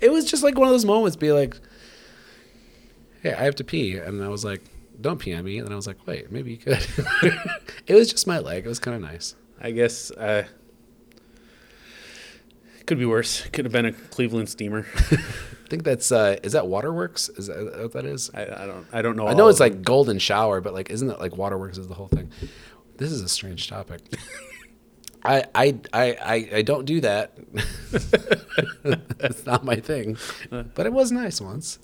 It was just like one of those moments, be like, "Hey, I have to pee," and I was like, "Don't pee on me," and I was like, "Wait, maybe you could." it was just my leg. It was kind of nice. I guess uh, could be worse. Could have been a Cleveland steamer. I think that's uh, is that Waterworks? Is that what that is? I, I don't. I don't know. I know it's like golden shower, but like, isn't that like Waterworks is the whole thing? This is a strange topic. I, I, I, I, don't do that. it's not my thing. But it was nice once.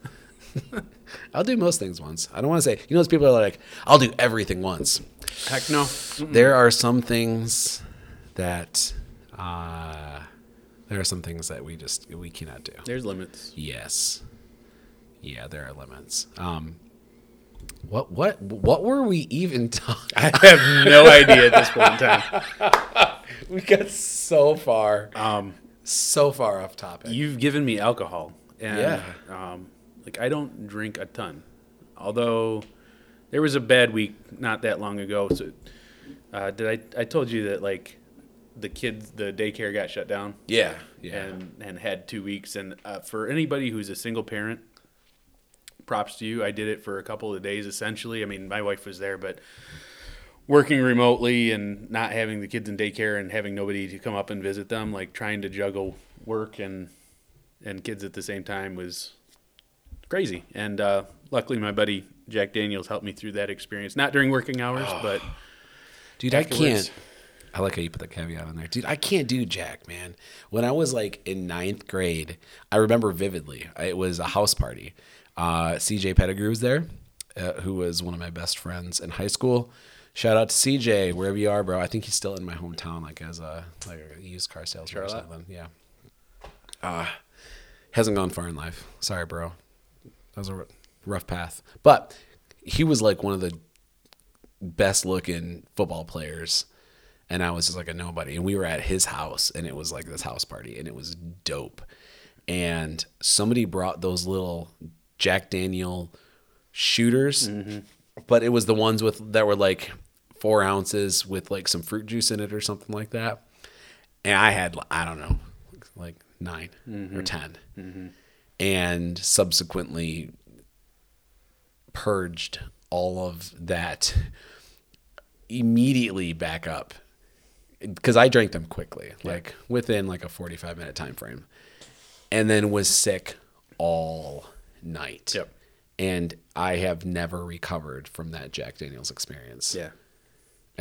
I'll do most things once. I don't want to say, you know, those people are like, I'll do everything once. heck no. There are some things that, uh, there are some things that we just, we cannot do. There's limits. Yes. Yeah, there are limits. Um, what what what were we even talking? I have no idea at this point in time. We got so far, Um, so far off topic. you've given me alcohol, and Yeah. um, like I don't drink a ton. Although there was a bad week not that long ago. So uh, did I? I told you that like the kids, the daycare got shut down. yeah, yeah. and and had two weeks. And uh, for anybody who's a single parent, props to you. I did it for a couple of days essentially. I mean, my wife was there, but working remotely and not having the kids in daycare and having nobody to come up and visit them, like trying to juggle work and and kids at the same time was crazy. And uh, luckily, my buddy Jack Daniels helped me through that experience. Not during working hours, but Dude, I can't. I like how you put the caveat on there. Dude, I can't do Jack, man. When I was like in ninth grade, I remember vividly. It was a house party. Uh, CJ Pettigrew was there, uh, who was one of my best friends in high school. Shout out to CJ, wherever you are, bro. I think he's still in my hometown, like as a like a used car salesman or something. Yeah. Uh, hasn't gone far in life. Sorry, bro. That was a rough path. But he was like one of the best looking football players and I was just like a nobody. And we were at his house, and it was like this house party, and it was dope. And somebody brought those little Jack Daniel shooters, but it was the ones with that were like four ounces with like some fruit juice in it or something like that. And I had I don't know, like 9 mm-hmm. or 10 mm-hmm. and subsequently purged all of that immediately back up because I drank them quickly, like within like a 45 minute time frame, and then was sick all night. Yep. And I have never recovered from that Jack Daniels experience. yeah.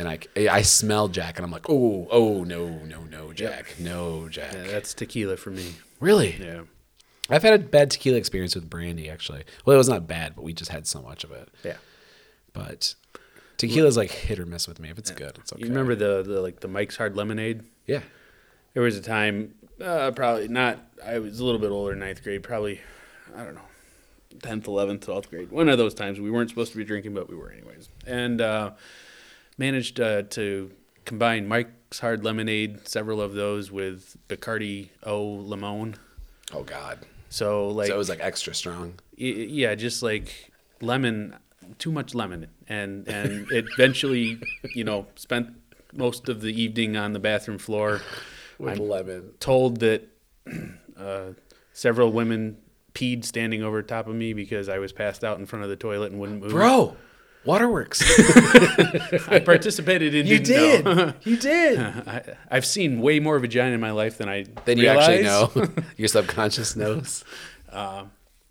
And I, I smell Jack and I'm like, oh, oh, no, no, no, Jack. No, Jack. Yeah, that's tequila for me. Really? Yeah. I've had a bad tequila experience with brandy, actually. Well, it was not bad, but we just had so much of it. Yeah. But tequila's like hit or miss with me. If it's good, it's okay. You remember the, the like the Mike's Hard Lemonade? Yeah. There was a time, uh, probably not. I was a little bit older, ninth grade, probably. I don't know, tenth, eleventh, twelfth grade. One of those times we weren't supposed to be drinking, but we were anyways, and uh, managed uh, to combine Mike's Hard Lemonade, several of those with Bacardi O Limon. Oh God. So like, so it was like extra strong. y- yeah, just like lemon, too much lemon, and and it eventually, you know, spent most of the evening on the bathroom floor. With lemon. told that uh, several women peed standing over top of me because I was passed out in front of the toilet and wouldn't move. Bro, waterworks. I participated in. you didn't know. you did. I, I've seen way more vagina in my life than I Then you actually know. Your subconscious knows.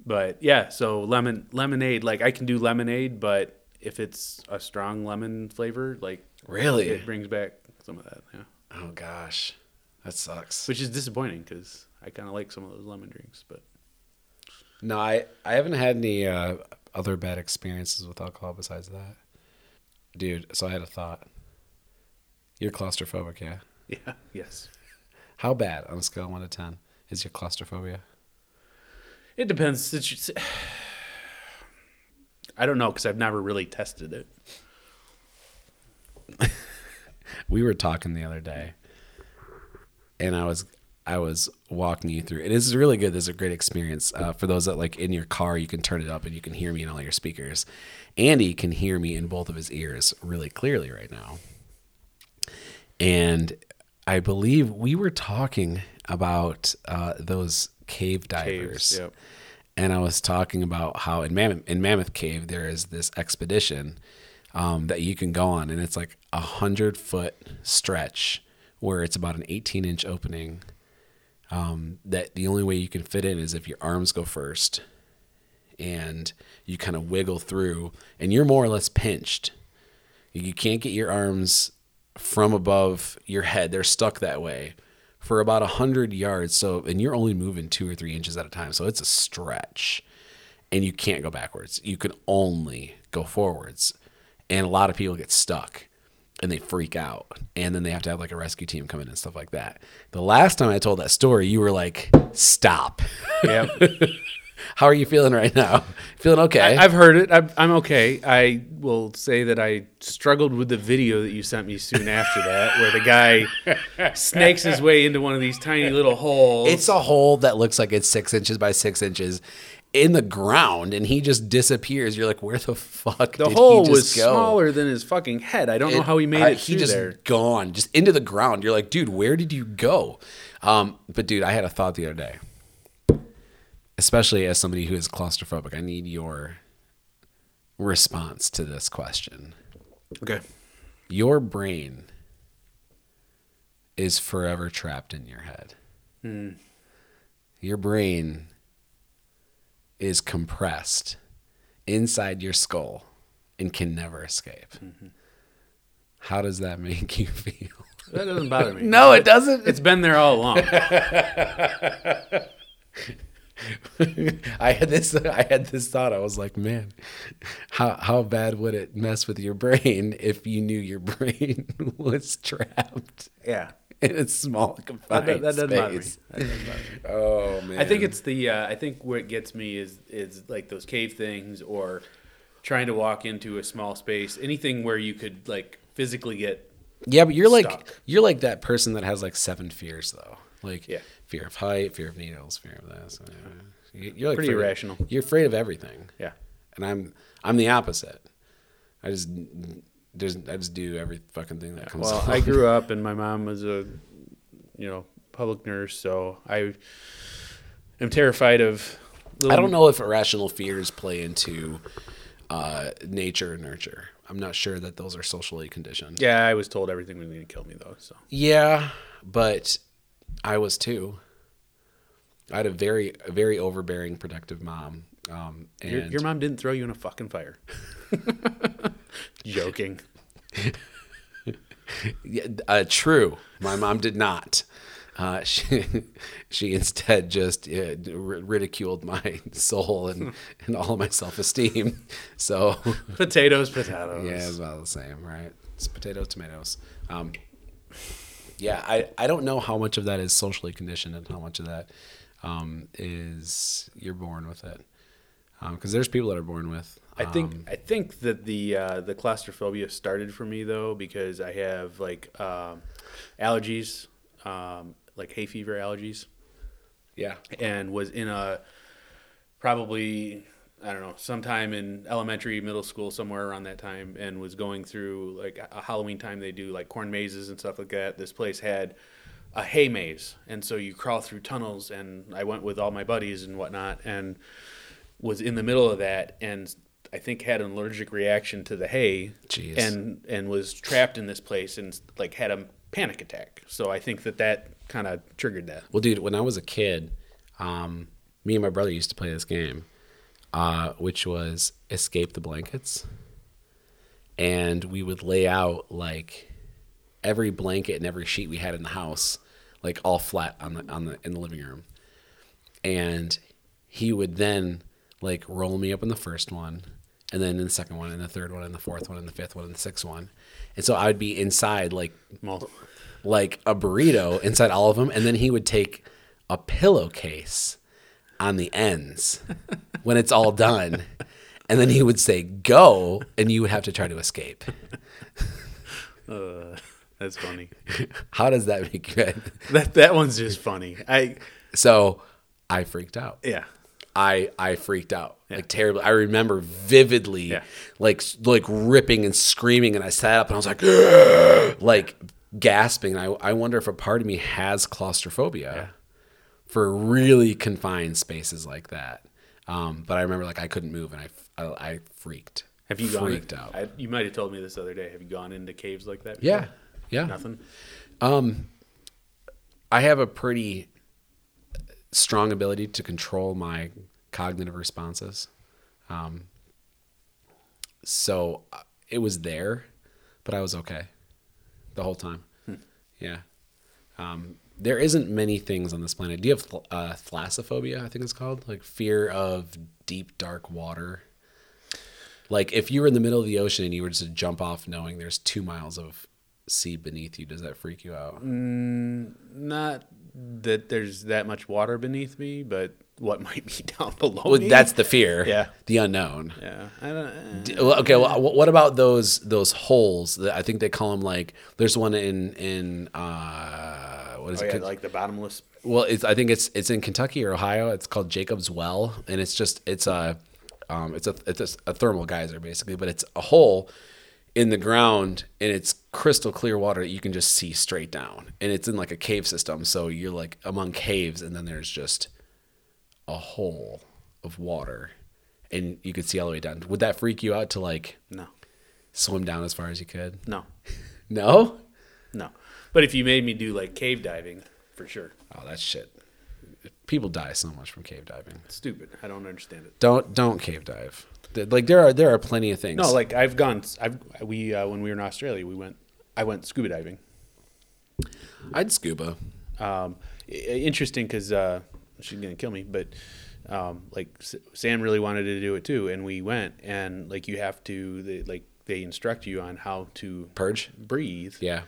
But yeah, so lemon lemonade. Like I can do lemonade, but if it's a strong lemon flavor, like Really? it brings back some of that. Yeah, Oh gosh. That sucks. which is disappointing because I kind of like some of those lemon drinks. But No, I, I haven't had any uh, other bad experiences with alcohol besides that. Dude, so I had a thought. You're claustrophobic, yeah? yeah, yes. How bad on a scale of 1 to 10 is your claustrophobia? It depends. It's I don't know because I've never really tested it. we were talking the other day and i was i was walking you through it is really good this is a great experience uh, for those that like in your car you can turn it up and you can hear me in all your speakers andy can hear me in both of his ears really clearly right now and I believe we were talking about uh, those cave divers. Yep. And I was talking about how in Mammoth, in Mammoth Cave there is this expedition um, that you can go on, and it's like a hundred foot stretch where it's about an 18 inch opening. Um, that the only way you can fit in is if your arms go first, and you kind of wiggle through, and you're more or less pinched. You can't get your arms from above your head; they're stuck that way for about a hundred yards. So, and you're only moving two or three inches at a time, so it's a stretch, and you can't go backwards. You can only go forwards, and a lot of people get stuck and they freak out and then they have to have like a rescue team come in and stuff like that the last time i told that story you were like stop Yep. how are you feeling right now feeling okay I, I've heard it. I'm, I'm okay. I will say that I struggled with the video that you sent me soon after that, where the guy snakes his way into one of these tiny little holes. it's a hole that looks like it's six inches by six inches in the ground and he just disappears you're like where the fuck the did hole he was just go? smaller than his fucking head. I don't know how he made I- it he just there. gone just into the ground you're like dude where did you go um, but dude i had a thought the other day especially as somebody who is claustrophobic i need your response to this question Okay. your brain is forever trapped in your head Hmm. your brain is compressed inside your skull and can never escape Mm-hmm. how does that make you feel That doesn't bother me. no it doesn't It's been there all along. I had this. I had this thought. I was like, man, how how bad would it mess with your brain if you knew your brain was trapped yeah. in a small That, confined that, that doesn't bother me. space? That doesn't bother me. Oh man, I think it's the uh, I think where it gets me is is like those cave things or trying to walk into a small space, anything where you could like physically get yeah, but you're like you're like that person that has like seven fears though, like Yeah. fear of height, fear of needles, fear of this. uh, you- You're like Pretty irrational. You're afraid of everything. yeah. and I'm I'm the opposite. I just there's I just do every fucking thing that comes. Well, along. I grew up and my mom was a you know public nurse, so I am terrified of. I don't know if irrational fears play into uh, nature and nurture. I'm not sure that those are socially conditioned. Yeah, I was told everything was going to kill me though. So Yeah, but I was too. I had a very, a very overbearing, protective mom. Um, and your, your mom didn't throw you in a fucking fire. Joking. Yeah, uh, true. My mom did not. Uh, she, she instead just uh, ri- ridiculed my soul and, and all of my self esteem. So, Potatoes, potatoes. yeah, it's about the same, right? It's potatoes, tomatoes. Um, yeah, I, I don't know how much of that is socially conditioned and how much of that um, is you're born with it. Because there's people that are born with. I think um, I think that the uh, the claustrophobia started for me though because I have like um, allergies, um, like hay fever allergies, yeah. and was in a probably I don't know sometime in elementary, middle school, somewhere around that time, and was going through like a Halloween time. They do like corn mazes and stuff like that. This place had a hay maze, and so you crawl through tunnels. And I went with all my buddies and whatnot, and was in the middle of that, and I think had an allergic reaction to the hay, Jeez. and and was trapped in this place and like had a panic attack. So I think that that kind of triggered that. Well, dude, when I was a kid, um, me and my brother used to play this game, uh, which was escape the blankets, and we would lay out like every blanket and every sheet we had in the house, like all flat on the on the in the living room, and he would then like roll me up in the first one, and then in the second one, and the third one, and the fourth one, and the fifth one, and the sixth one, and so I would be inside like like a burrito inside all of them, and then he would take a pillowcase on the ends when it's all done, and then he would say "go," and you would have to try to escape. uh, that's funny. How does that make you? that that one's just funny. I So I freaked out. yeah. I I freaked out like terribly. I remember vividly, Yeah. like like ripping and screaming, and I sat up and I was like, like gasping. I, I wonder if a part of me has claustrophobia for really confined spaces like that. Um, but I remember like I couldn't move and I, I, I freaked. Have you gone? freaked out? I, you might have told me this other day. Have you gone into caves like that? yeah, before? yeah. Nothing. Um, I have a pretty strong ability to control my cognitive responses. Um, so uh, it was there, but I was okay the whole time. Yeah. Um, there isn't many things on this planet. Do you have th- uh, thalassophobia? I think it's called like fear of deep dark water. Like if you were in the middle of the ocean and you were just to jump off knowing there's two miles of sea beneath you, does that freak you out? Mm, Not that there's that much water beneath me, but what might be down below Well, me. that's the fear. Yeah. The unknown. yeah. I don't. well, Okay. Well, what about those those holes? That I think they call them like. There's one in in uh, what is Oh, it? yeah, like the bottomless. well, it's I think it's it's in Kentucky or Ohio. It's called Jacob's Well, and it's just it's a um, it's a it's a, a thermal geyser basically, but it's a hole in the ground and it's crystal clear water that you can just see straight down, and it's in like a cave system. So you're like among caves, and then there's just a hole of water, and you could see all the way down. Would that freak you out to like No. swim down as far as you could? No. No. No. But if you made me do like cave diving, for sure. Oh, that shit. People die so much from cave diving. Stupid. I don't understand it. Don't don't cave dive. Like there are there are plenty of things. No, like I've gone. I've we uh, when we were in Australia, we went. I went scuba diving. I'd scuba. Um, interesting because uh, she's gonna kill me, but um, like S- Sam really wanted to do it too, and we went, and like you have to, they, like they instruct you on how to Purge? breathe, Yeah.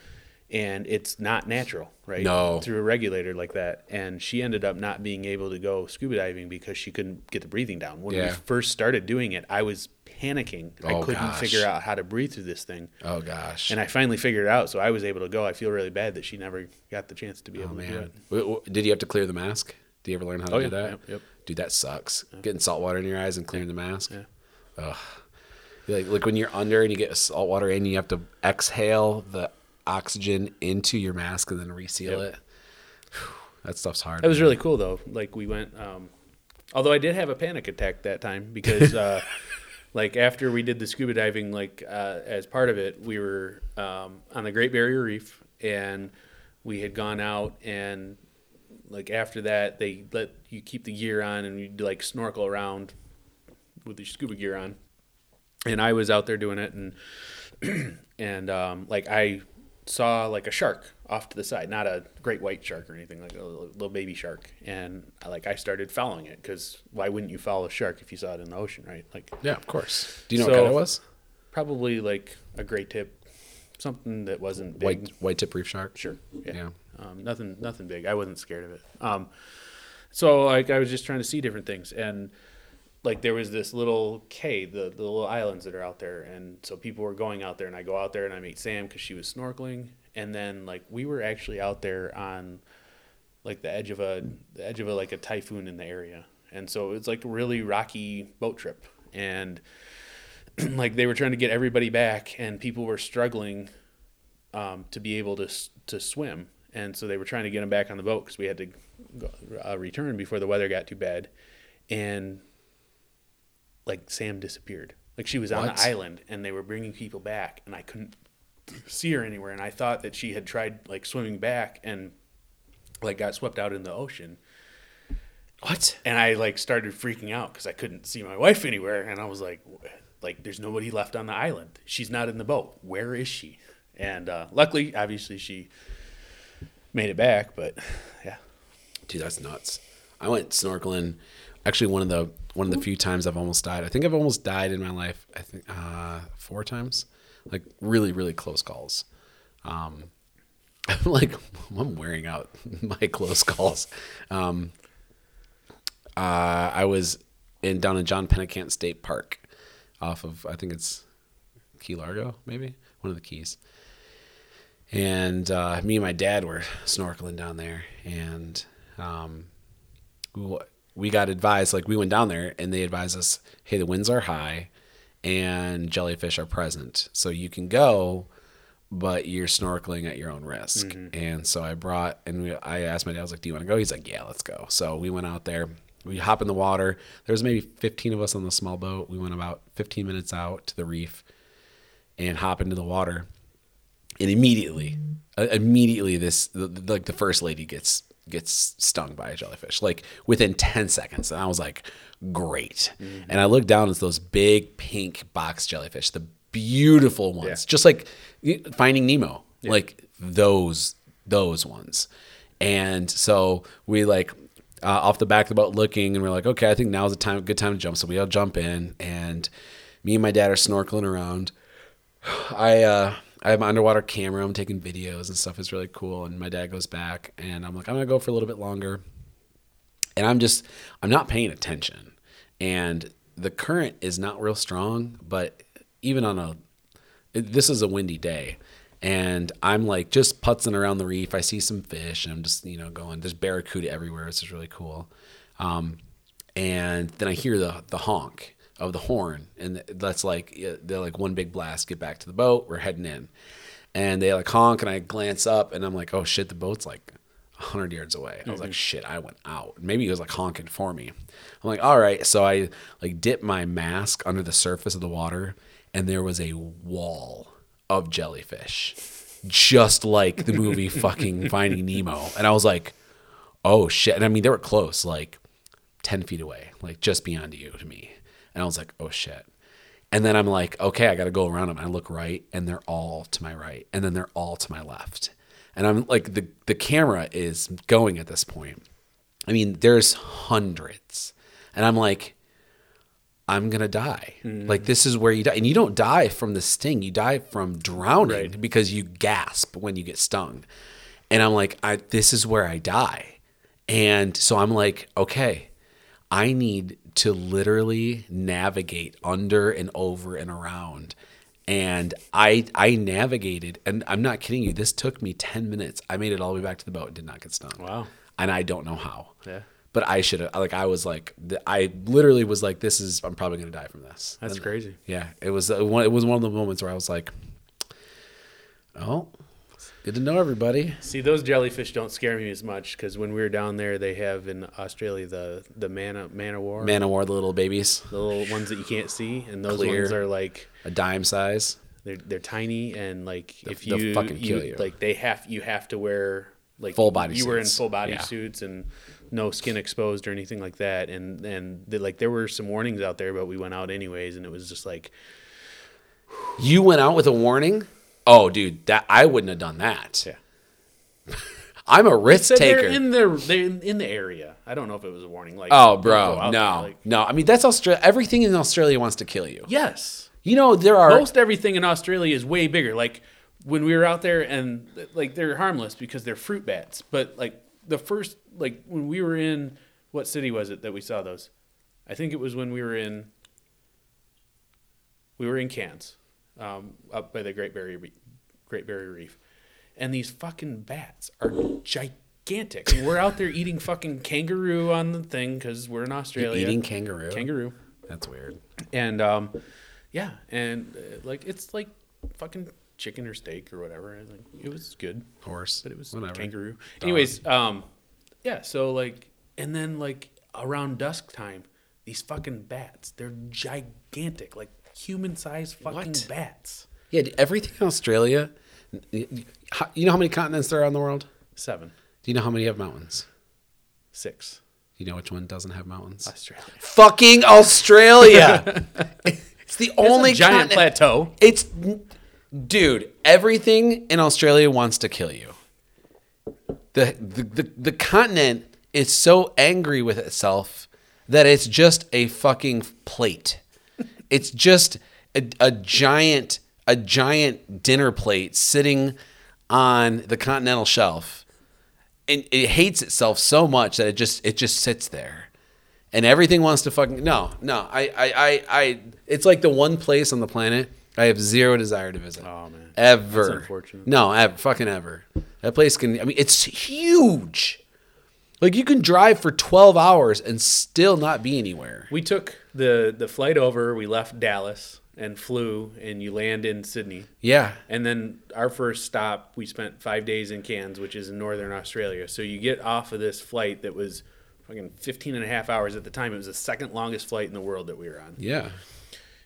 And it's not natural, right? No. through a regulator like that, and she ended up not being able to go scuba diving because she couldn't get the breathing down. When we first started doing it, I was panicking. Oh, I couldn't gosh. figure out how to breathe through this thing. Oh gosh. And I finally figured it out, so I was able to go. I feel really bad that she never got the chance to be oh able to do man. it. Did you have to clear the mask? Did you ever learn how to Oh, do yeah. that? Yep, yep. Dude, that sucks. Getting salt water in your eyes and clearing the mask. Yeah. Ugh. Like like when you're under and you get salt water in, you have to exhale the oxygen into your mask and then reseal Yep. it. Whew, that stuff's hard. That was man. really cool though. Like we went, um, although I did have a panic attack that time because, uh, like after we did the scuba diving, like uh, as part of it, we were um, on the Great Barrier Reef and we had gone out and like after that they let you keep the gear on and you like snorkel around with your scuba gear on. And I was out there doing it and and um, like I saw like a shark off to the side, not a great white shark or anything, like a little, baby shark. And like I started following it because why wouldn't you follow a shark if you saw it in the ocean, right? Like Yeah, of course. Do you know So- what kind it was? probably like a great tip, something that wasn't big. White white tip reef shark. Sure. Yeah. Yeah. Um, nothing, nothing big. I wasn't scared of it. Um, so like I was just trying to see different things, and like there was this little cay, the, the little islands that are out there, and so people were going out there, and I go out there and I meet Sam because she was snorkeling, and then like we were actually out there on like the edge of a the edge of a like a typhoon in the area, and so it's like a really rocky boat trip, and like they were trying to get everybody back, and people were struggling um, to be able to to swim, and so they were trying to get them back on the boat because we had to go, uh, return before the weather got too bad, and like Sam disappeared. Like she was on What? the island, and they were bringing people back, and I couldn't see her anywhere, and I thought that she had tried like swimming back and like got swept out in the ocean. What? And I like started freaking out because I couldn't see my wife anywhere, and I was like, like there's nobody left on the island. She's not in the boat. Where is she? And uh, luckily, obviously, she made it back. But yeah, Dude, that's nuts. I went snorkeling. Actually, one of the one of the few times I've almost died. I think I've almost died in my life. I think uh, four times, like really, really close calls. Um, I'm like I'm wearing out my close calls. Um, uh, I was in down in John Pennekamp State Park, off of I think it's Key Largo, maybe one of the keys. And uh, me and my dad were snorkeling down there, and um, we- got advised like we went down there, and they advised us, hey, the winds are high, and jellyfish are present, so you can go, but you're snorkeling at your own risk. And so I brought, and we, I asked my dad, I was like, do you want to go? He's like, yeah, let's go. So we went out there. We hop in the water. There was maybe 15 of us on the small boat. We went about 15 minutes out to the reef and hop into the water. And immediately, uh, immediately, this the, the- like the first lady gets gets stung by a jellyfish, like within 10 seconds. And I was like, great. And I looked down, it's those big pink box jellyfish, the beautiful ones, Yeah. just like Finding Nemo, like those those ones. And so we like uh, off the back of the boat looking, and we're like, okay, I think now's the time, good time to jump. So we all jump in, and me and my dad are snorkeling around. I uh, I have my underwater camera. I'm taking videos and stuff. It's really cool. And my dad goes back, and I'm like, I'm gonna go for a little bit longer. And I'm just, I'm not paying attention. And the current is not real strong, but even on a, this is a windy day. And I'm like just putzing around the reef. I see some fish, and I'm just, you know, going. There's barracuda everywhere. This is really cool. Um, and then I hear the the honk of the horn, and that's like they're like one big blast. Get back to the boat. We're heading in, and they like honk, and I glance up, and I'm like, oh shit, the boat's like hundred yards away. I was like, mm-hmm. shit, I went out. Maybe he was like honking for me. I'm like, all right. So I like dip my mask under the surface of the water, and there was a wall of jellyfish, just like the movie fucking Finding Nemo. And I was like, oh shit. And I mean, they were close, like 10 feet away, like just beyond you to me. And I was like, oh shit. And then I'm like, okay, I got to go around them. I look right, and they're all to my right, and then they're all to my left. And I'm like, the the camera is going at this point. I mean, there's hundreds, and I'm like, I'm gonna die. Mm. Like this is where you die, and you don't die from the sting. You die from drowning because you gasp when you get stung. And I'm like, I this is where I die. And so I'm like, okay, I need to literally navigate under and over and around. And I I navigated, and I'm not kidding you. This took me ten minutes. I made it all the way back to the boat. and Did not get stung. Wow. And I don't know how. Yeah. But I should have. Like I was like, I literally was like, this is. I'm probably gonna die from this. That's And- crazy. Yeah. It was. uh, one- It was one of the moments where I was like, oh, good to know everybody. See, those jellyfish don't scare me as much because when we were down there, they have in Australia the the man man of war, Man of War, the little babies, the little ones that you can't see, and those Clear. ones are like a dime size. they're they're tiny and like if you, fucking kill you. like they have you have to wear like Full body You were in suits. full body Yeah. suits and no skin exposed or anything like that, and and they, like there were some warnings out there, but we went out anyways, and it was just like You went out with a warning. Oh, dude, that I wouldn't have done that. yeah. I'm a risk taker. they're in the they're in, in the area. I don't know if it was a warning. Like oh, bro, no, there, like- no. I mean, that's Australia. Everything in Australia wants to kill you. yes. You know, there are. most everything in Australia is way bigger. Like when we were out there, and like they're harmless because they're fruit bats. But like the first, like when we were in, what city was it that we saw those? I think it was when we were in. We were in Cairns, um, up by the Great Barrier Re- Great Barrier Reef, and these fucking bats are gigantic. And we're out there eating fucking kangaroo on the thing because we're in Australia. eating kangaroo. kangaroo That's weird. and um, yeah, and uh, like it's like fucking chicken or steak or whatever. and, Like it was good, Horse, but it was whatever. kangaroo. Anyways, um, yeah. So like, and then like around dusk time, these fucking bats. They're gigantic, like human-sized fucking What? bats. Yeah, everything in Australia. You know how many continents there are in the world? Seven, Do you know how many have mountains? six. You know which one doesn't have mountains? Australia. Fucking Australia. it's the only It's a giant continent- plateau. It's dude, everything in Australia wants to kill you. The the, the the continent is so angry with itself that it's just a fucking plate. It's just a, a giant a giant dinner plate sitting on the continental shelf. And it hates itself so much that it just it just sits there and everything wants to fucking no no I I I, I it's like the one place on the planet I have zero desire to visit. Oh, man. ever. No, ever, fucking ever. That place can. I mean, it's huge. Like you can drive for twelve hours and still not be anywhere. We took the the flight over. We left Dallas, and flew, and you land in Sydney. Yeah. And then our first stop, we spent five days in Cairns, which is in northern Australia. So you get off of this flight that was fucking 15 and a half hours at the time. It was the second longest flight in the world that we were on. Yeah.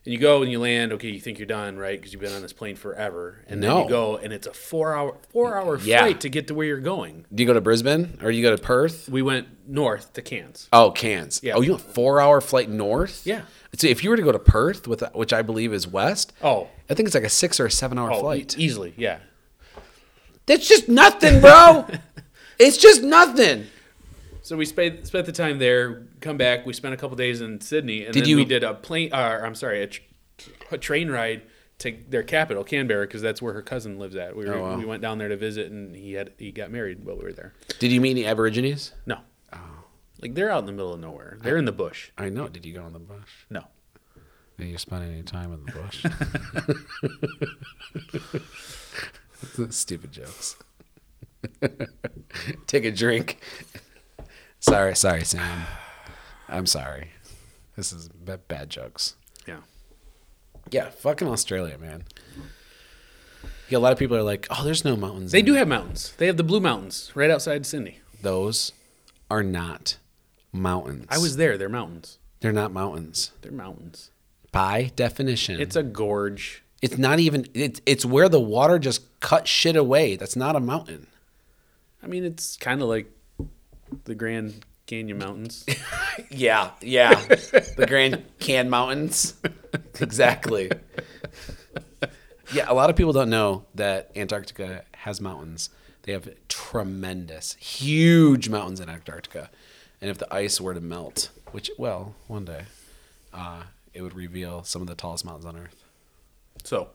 And you go and you land. Okay, you think you're done, right? Because you've been on this plane forever. And then you go, and it's a four hour four hour Yeah. flight to get to where you're going. Do you go to Brisbane or do you go to Perth? We went north to Cairns. Oh, Cairns. Yeah. Oh, you have a four hour flight north? Yeah. So if you were to go to Perth, with which I believe is west, Oh, I think it's like a six or a seven hour oh, flight. e- easily, yeah. That's just nothing, bro. it's just nothing. So we spent spent the time there. Come back. We spent a couple days in Sydney, and Did then you- we did a plane. Uh, I'm sorry, a, tr- a train ride to their capital, Canberra, because that's where her cousin lives at. We were, Oh, wow. we went down there to visit, and he had he got married while we were there. Did you meet any Aborigines? No, Oh. like they're out in the middle of nowhere. They're in the bush. I know. Did you go in the bush? No, Did you spend any time in the bush? Stupid jokes. Take a drink. Sorry, sorry, Sam. I'm sorry. This is ba- bad jokes. yeah. Yeah, fucking Australia, man. Yeah, a lot of people are like, "Oh, there's no mountains." They do have mountains. They have the Blue Mountains right outside Sydney. those are not mountains. I was there. They're mountains. They're not mountains They're mountains. by definition. It's a gorge. It's not even. It's it's where the water just cut shit away. That's not a mountain. I mean, it's kind of like the Grand Canyon Mountains. Yeah, yeah. the Grand Can Mountains. exactly. Yeah, a lot of people don't know that Antarctica has mountains. They have tremendous, huge mountains in Antarctica. And if the ice were to melt, which, well, one day, uh, it would reveal some of the tallest mountains on Earth. So,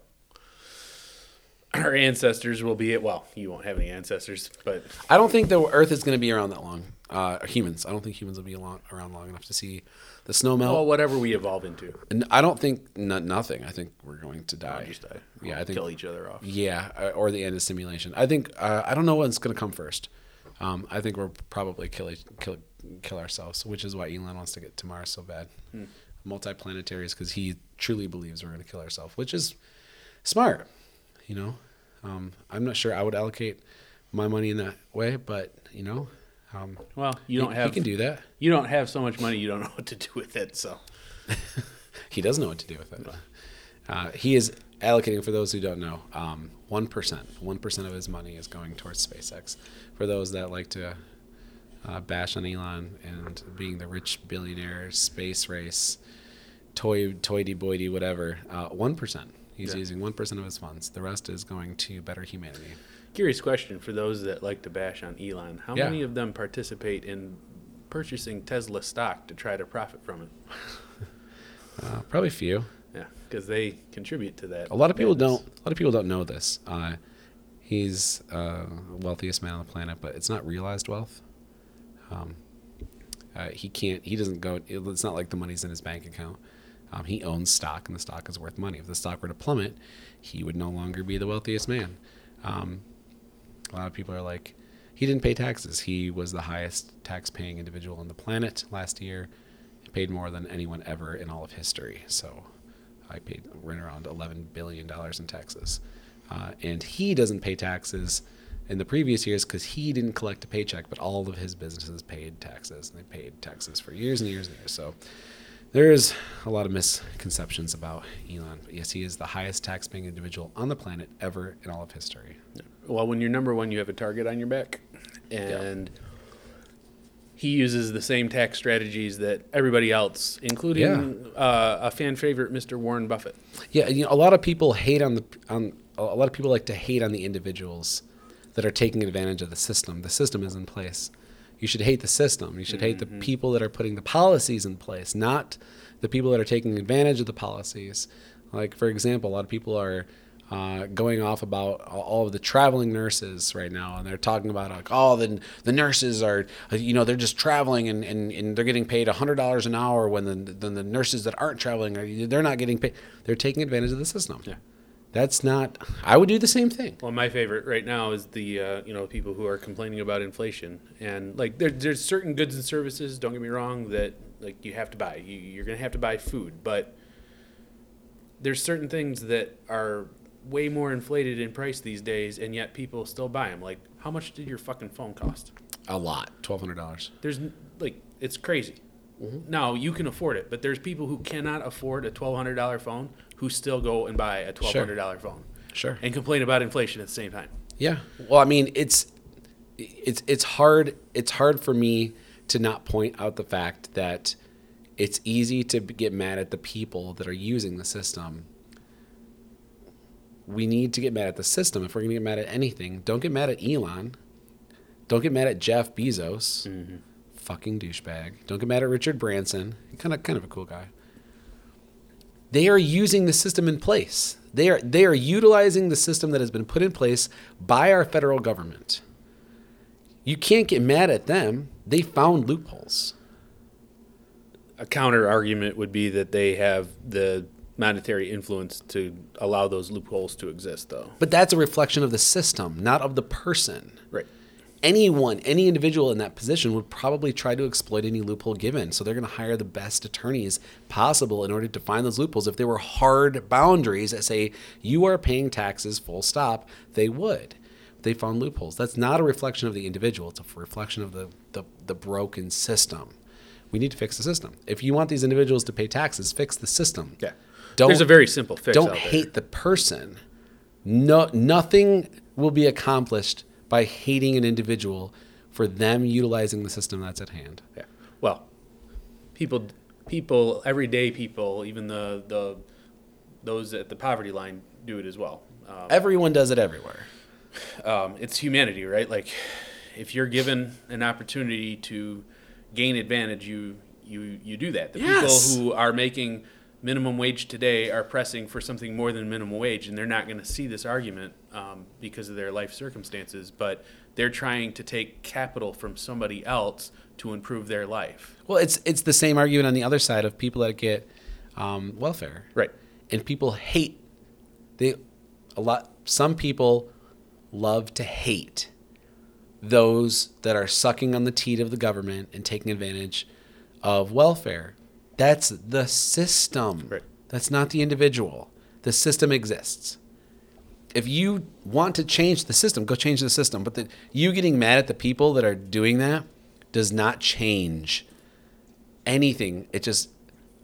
our ancestors will be well. You won't have any ancestors, but I don't think the Earth is going to be around that long. Uh, humans. I don't think humans will be long, around long enough to see the snow melt. well, whatever we evolve into, And I don't think no, nothing. I think we're going to die. I'll just die. Yeah, We'll I think kill each other off. Yeah, uh, or the end of simulation. I think uh, I don't know what's going to come first. Um, I think we're probably kill kill kill ourselves, which is why Elon wants to get to Mars so bad. Hmm. Multiplanetary is because he truly believes we're going to kill ourselves, which is smart. You know, um, I'm not sure I would allocate my money in that way, but you know, um, Well, you don't have he can do that. you don't have so much money. You don't know what to do with it. So, He doesn't know what to do with it. Uh, he is allocating, for those who don't know, um, 1%. 1% of his money is going towards SpaceX. For those that like to uh, bash on Elon and being the rich billionaire, space race, toy, toity boity, whatever, uh, 1%. He's Yeah. using 1% of his funds. The rest is going to better humanity. Curious question for those that like to bash on Elon: How Yeah. many of them participate in purchasing Tesla stock to try to profit from it? Uh, probably few. Yeah, because they contribute to that. A lot of people don't. A lot of people don't know this. Uh, he's uh, wealthiest man on the planet, but it's not realized wealth. Um, uh, he can't. He doesn't go. It's not like the money's in his bank account. Um, he owns stock, and the stock is worth money. If the stock were to plummet, he would no longer be the wealthiest man. Um, a lot of people are like, he didn't pay taxes. He was the highest tax-paying individual on the planet last year. He paid more than anyone ever in all of history. So I paid right around $11 billion in taxes. Uh, and he doesn't pay taxes in the previous years because he didn't collect a paycheck, but all of his businesses paid taxes. And they paid taxes for years and years and years. So there is a lot of misconceptions about Elon. But yes, he is the highest tax-paying individual on the planet ever in all of history. Well, when you're number one, you have a target on your back, and he uses the same tax strategies that everybody else, including uh, a fan favorite, Mr. Warren Buffett. Yeah, you know, a lot of people hate on the on a lot of people like to hate on the individuals that are taking advantage of the system. The system is in place. You should hate the system. You should hate the people that are putting the policies in place, not the people that are taking advantage of the policies. Like for example, a lot of people are uh, going off about all of the traveling nurses right now, and they're talking about like, oh, the the nurses are, you know, they're just traveling and, and, and they're getting paid hundred dollars an hour when the then the nurses that aren't traveling are they're not getting paid. They're taking advantage of the system. Yeah. That's not. I would do the same thing. Well, my favorite right now is the uh, you know people who are complaining about inflation and like there, there's certain goods and services. Don't get me wrong that like you have to buy. You, you're gonna have to buy food, but there's certain things that are way more inflated in price these days, and yet people still buy them. Like, how much did your fucking phone cost? A lot, twelve hundred dollars. There's like, it's crazy. Mm-hmm. Now you can afford it, but there's people who cannot afford a twelve hundred dollar phone who still go and buy a twelve hundred dollar phone Sure. and complain about inflation at the same time. Yeah. Well, I mean, it's it's it's hard it's hard for me to not point out the fact that it's easy to get mad at the people that are using the system. We need to get mad at the system if we're going to get mad at anything. Don't get mad at Elon. Don't get mad at Jeff Bezos. Mm-hmm. Fucking douchebag. Don't get mad at Richard Branson. Kind of kind of a cool guy. They are using the system in place. They are they are utilizing the system that has been put in place by our federal government. You can't get mad at them. They found loopholes. A counter argument would be that they have the monetary influence to allow those loopholes to exist, though. But that's a reflection of the system, not of the person. Right. Anyone, any individual in that position would probably try to exploit any loophole given. So they're going to hire the best attorneys possible in order to find those loopholes. If there were hard boundaries that say you are paying taxes, full stop, they would. They found loopholes. That's not a reflection of the individual. It's a reflection of the, the, the broken system. We need to fix the system. If you want these individuals to pay taxes, fix the system. Yeah. Don't, There's a very simple fix. don't out there. hate the person. No, nothing will be accomplished by hating an individual for them utilizing the system that's at hand. Yeah. Well, people, people, everyday people, even the the those at the poverty line do it as well. Um, Everyone does it everywhere. um, it's humanity, right? Like, if you're given an opportunity to gain advantage, you you you do that. The Yes. people who are making minimum wage today are pressing for something more than minimum wage, and they're not going to see this argument um, because of their life circumstances. But they're trying to take capital from somebody else to improve their life. Well, it's it's the same argument on the other side of people that get um, welfare, Right. and people hate. They a lot. Some people love to hate those that are sucking on the teat of the government and taking advantage of welfare. That's the system. Right. That's not the individual. The system exists. If you want to change the system, go change the system. But the, you getting mad at the people that are doing that does not change anything. It just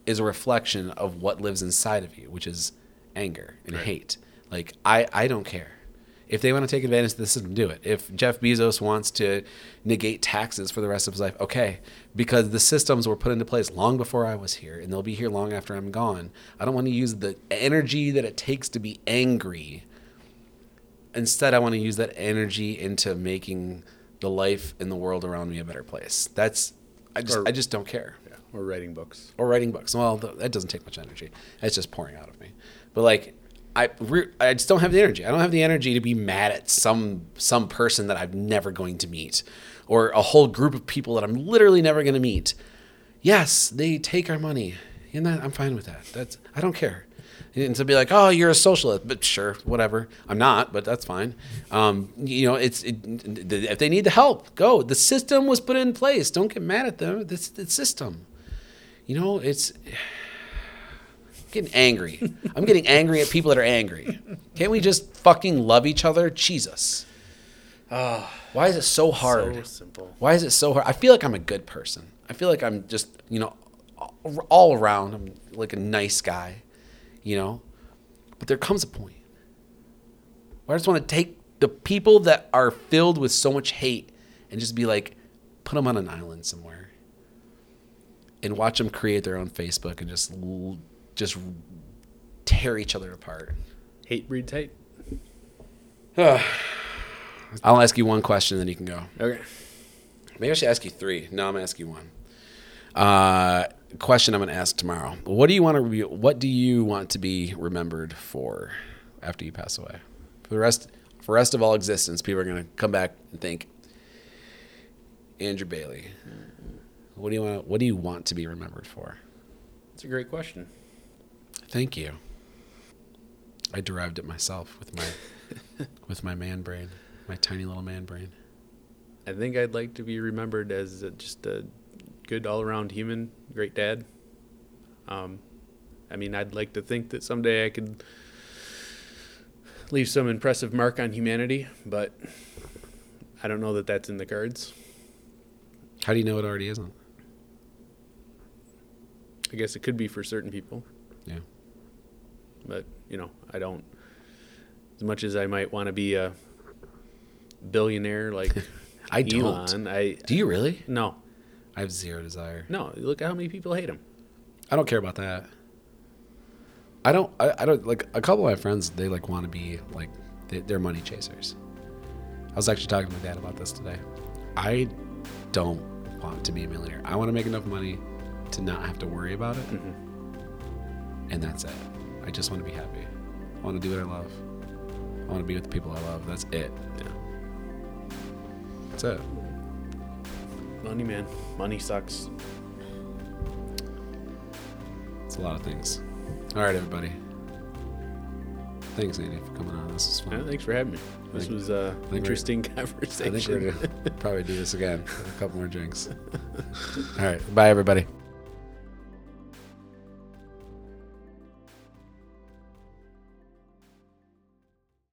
is a reflection of what lives inside of you, which is anger and Right. hate. Like I, I don't care. If they want to take advantage of the system, do it. If Jeff Bezos wants to negate taxes for the rest of his life, okay. Because the systems were put into place long before I was here, and they'll be here long after I'm gone. I don't want to use the energy that it takes to be angry. Instead, I want to use that energy into making the life in the world around me a better place. That's I just Or- I just don't care Yeah. Or writing books. or writing books. Well, that doesn't take much energy. It's just pouring out of me. But like, I re- I just don't have the energy. I don't have the energy to be mad at some some person that I'm never going to meet, or a whole group of people that I'm literally never going to meet. Yes, they take our money, and that I'm fine with that. That's I don't care. And to be like, oh, you're a socialist, but sure, whatever. I'm not, but that's fine. Um, you know, it's it, if they need the help, go. The system was put in place. Don't get mad at them. This the system. You know, it's getting angry. I'm getting angry at people that are angry. Can't we just fucking love each other? Jesus. Why is it so hard? So simple. Why is it so hard? I feel like I'm a good person. I feel like I'm just, you know, all around, I'm like a nice guy, you know? But there comes a point where I just want to take the people that are filled with so much hate and just be like, put them on an island somewhere and watch them create their own Facebook and just, just tear each other apart. Hate breed tight. I'll ask you one question, then you can go. Okay. Maybe I should ask you three. No, I'm gonna ask you one. Uh, question I'm gonna ask tomorrow. What do you want to re- What do you want to be remembered for after you pass away? For the rest, for the rest of all existence, people are gonna come back and think, Andrew Bailey. What do you want? What do you want to be remembered for? That's a great question. Thank you. I derived it myself with my with my man brain, my tiny little man brain. I think I'd like to be remembered as a, just a good all around human, great dad. Um, I mean, I'd like to think that someday I could leave some impressive mark on humanity, but I don't know that that's in the cards. How do you know it already isn't? I guess it could be for certain people. But you know, I don't. As much as I might want to be a billionaire like I don't. Elon, I Do you really? no, I have zero desire. no. Look at how many people hate him. I don't care about that. I don't. I, I don't like a couple of my friends. They like want to be like they, they're money chasers. I was actually talking to my dad about this today. I don't want to be a millionaire. I want to make enough money to not have to worry about it, mm-hmm. and that's it. I just want to be happy. I want to do what I love. I want to be with the people I love. That's it. Yeah. That's it. Money, man. Money sucks. It's a lot of things. All right, everybody. Thanks, Andy, for coming on. This was fun. Yeah, thanks for having me. This uh, Think- was an interesting I conversation. think we're gonna probably do this again. A couple more drinks. All right. Bye, everybody.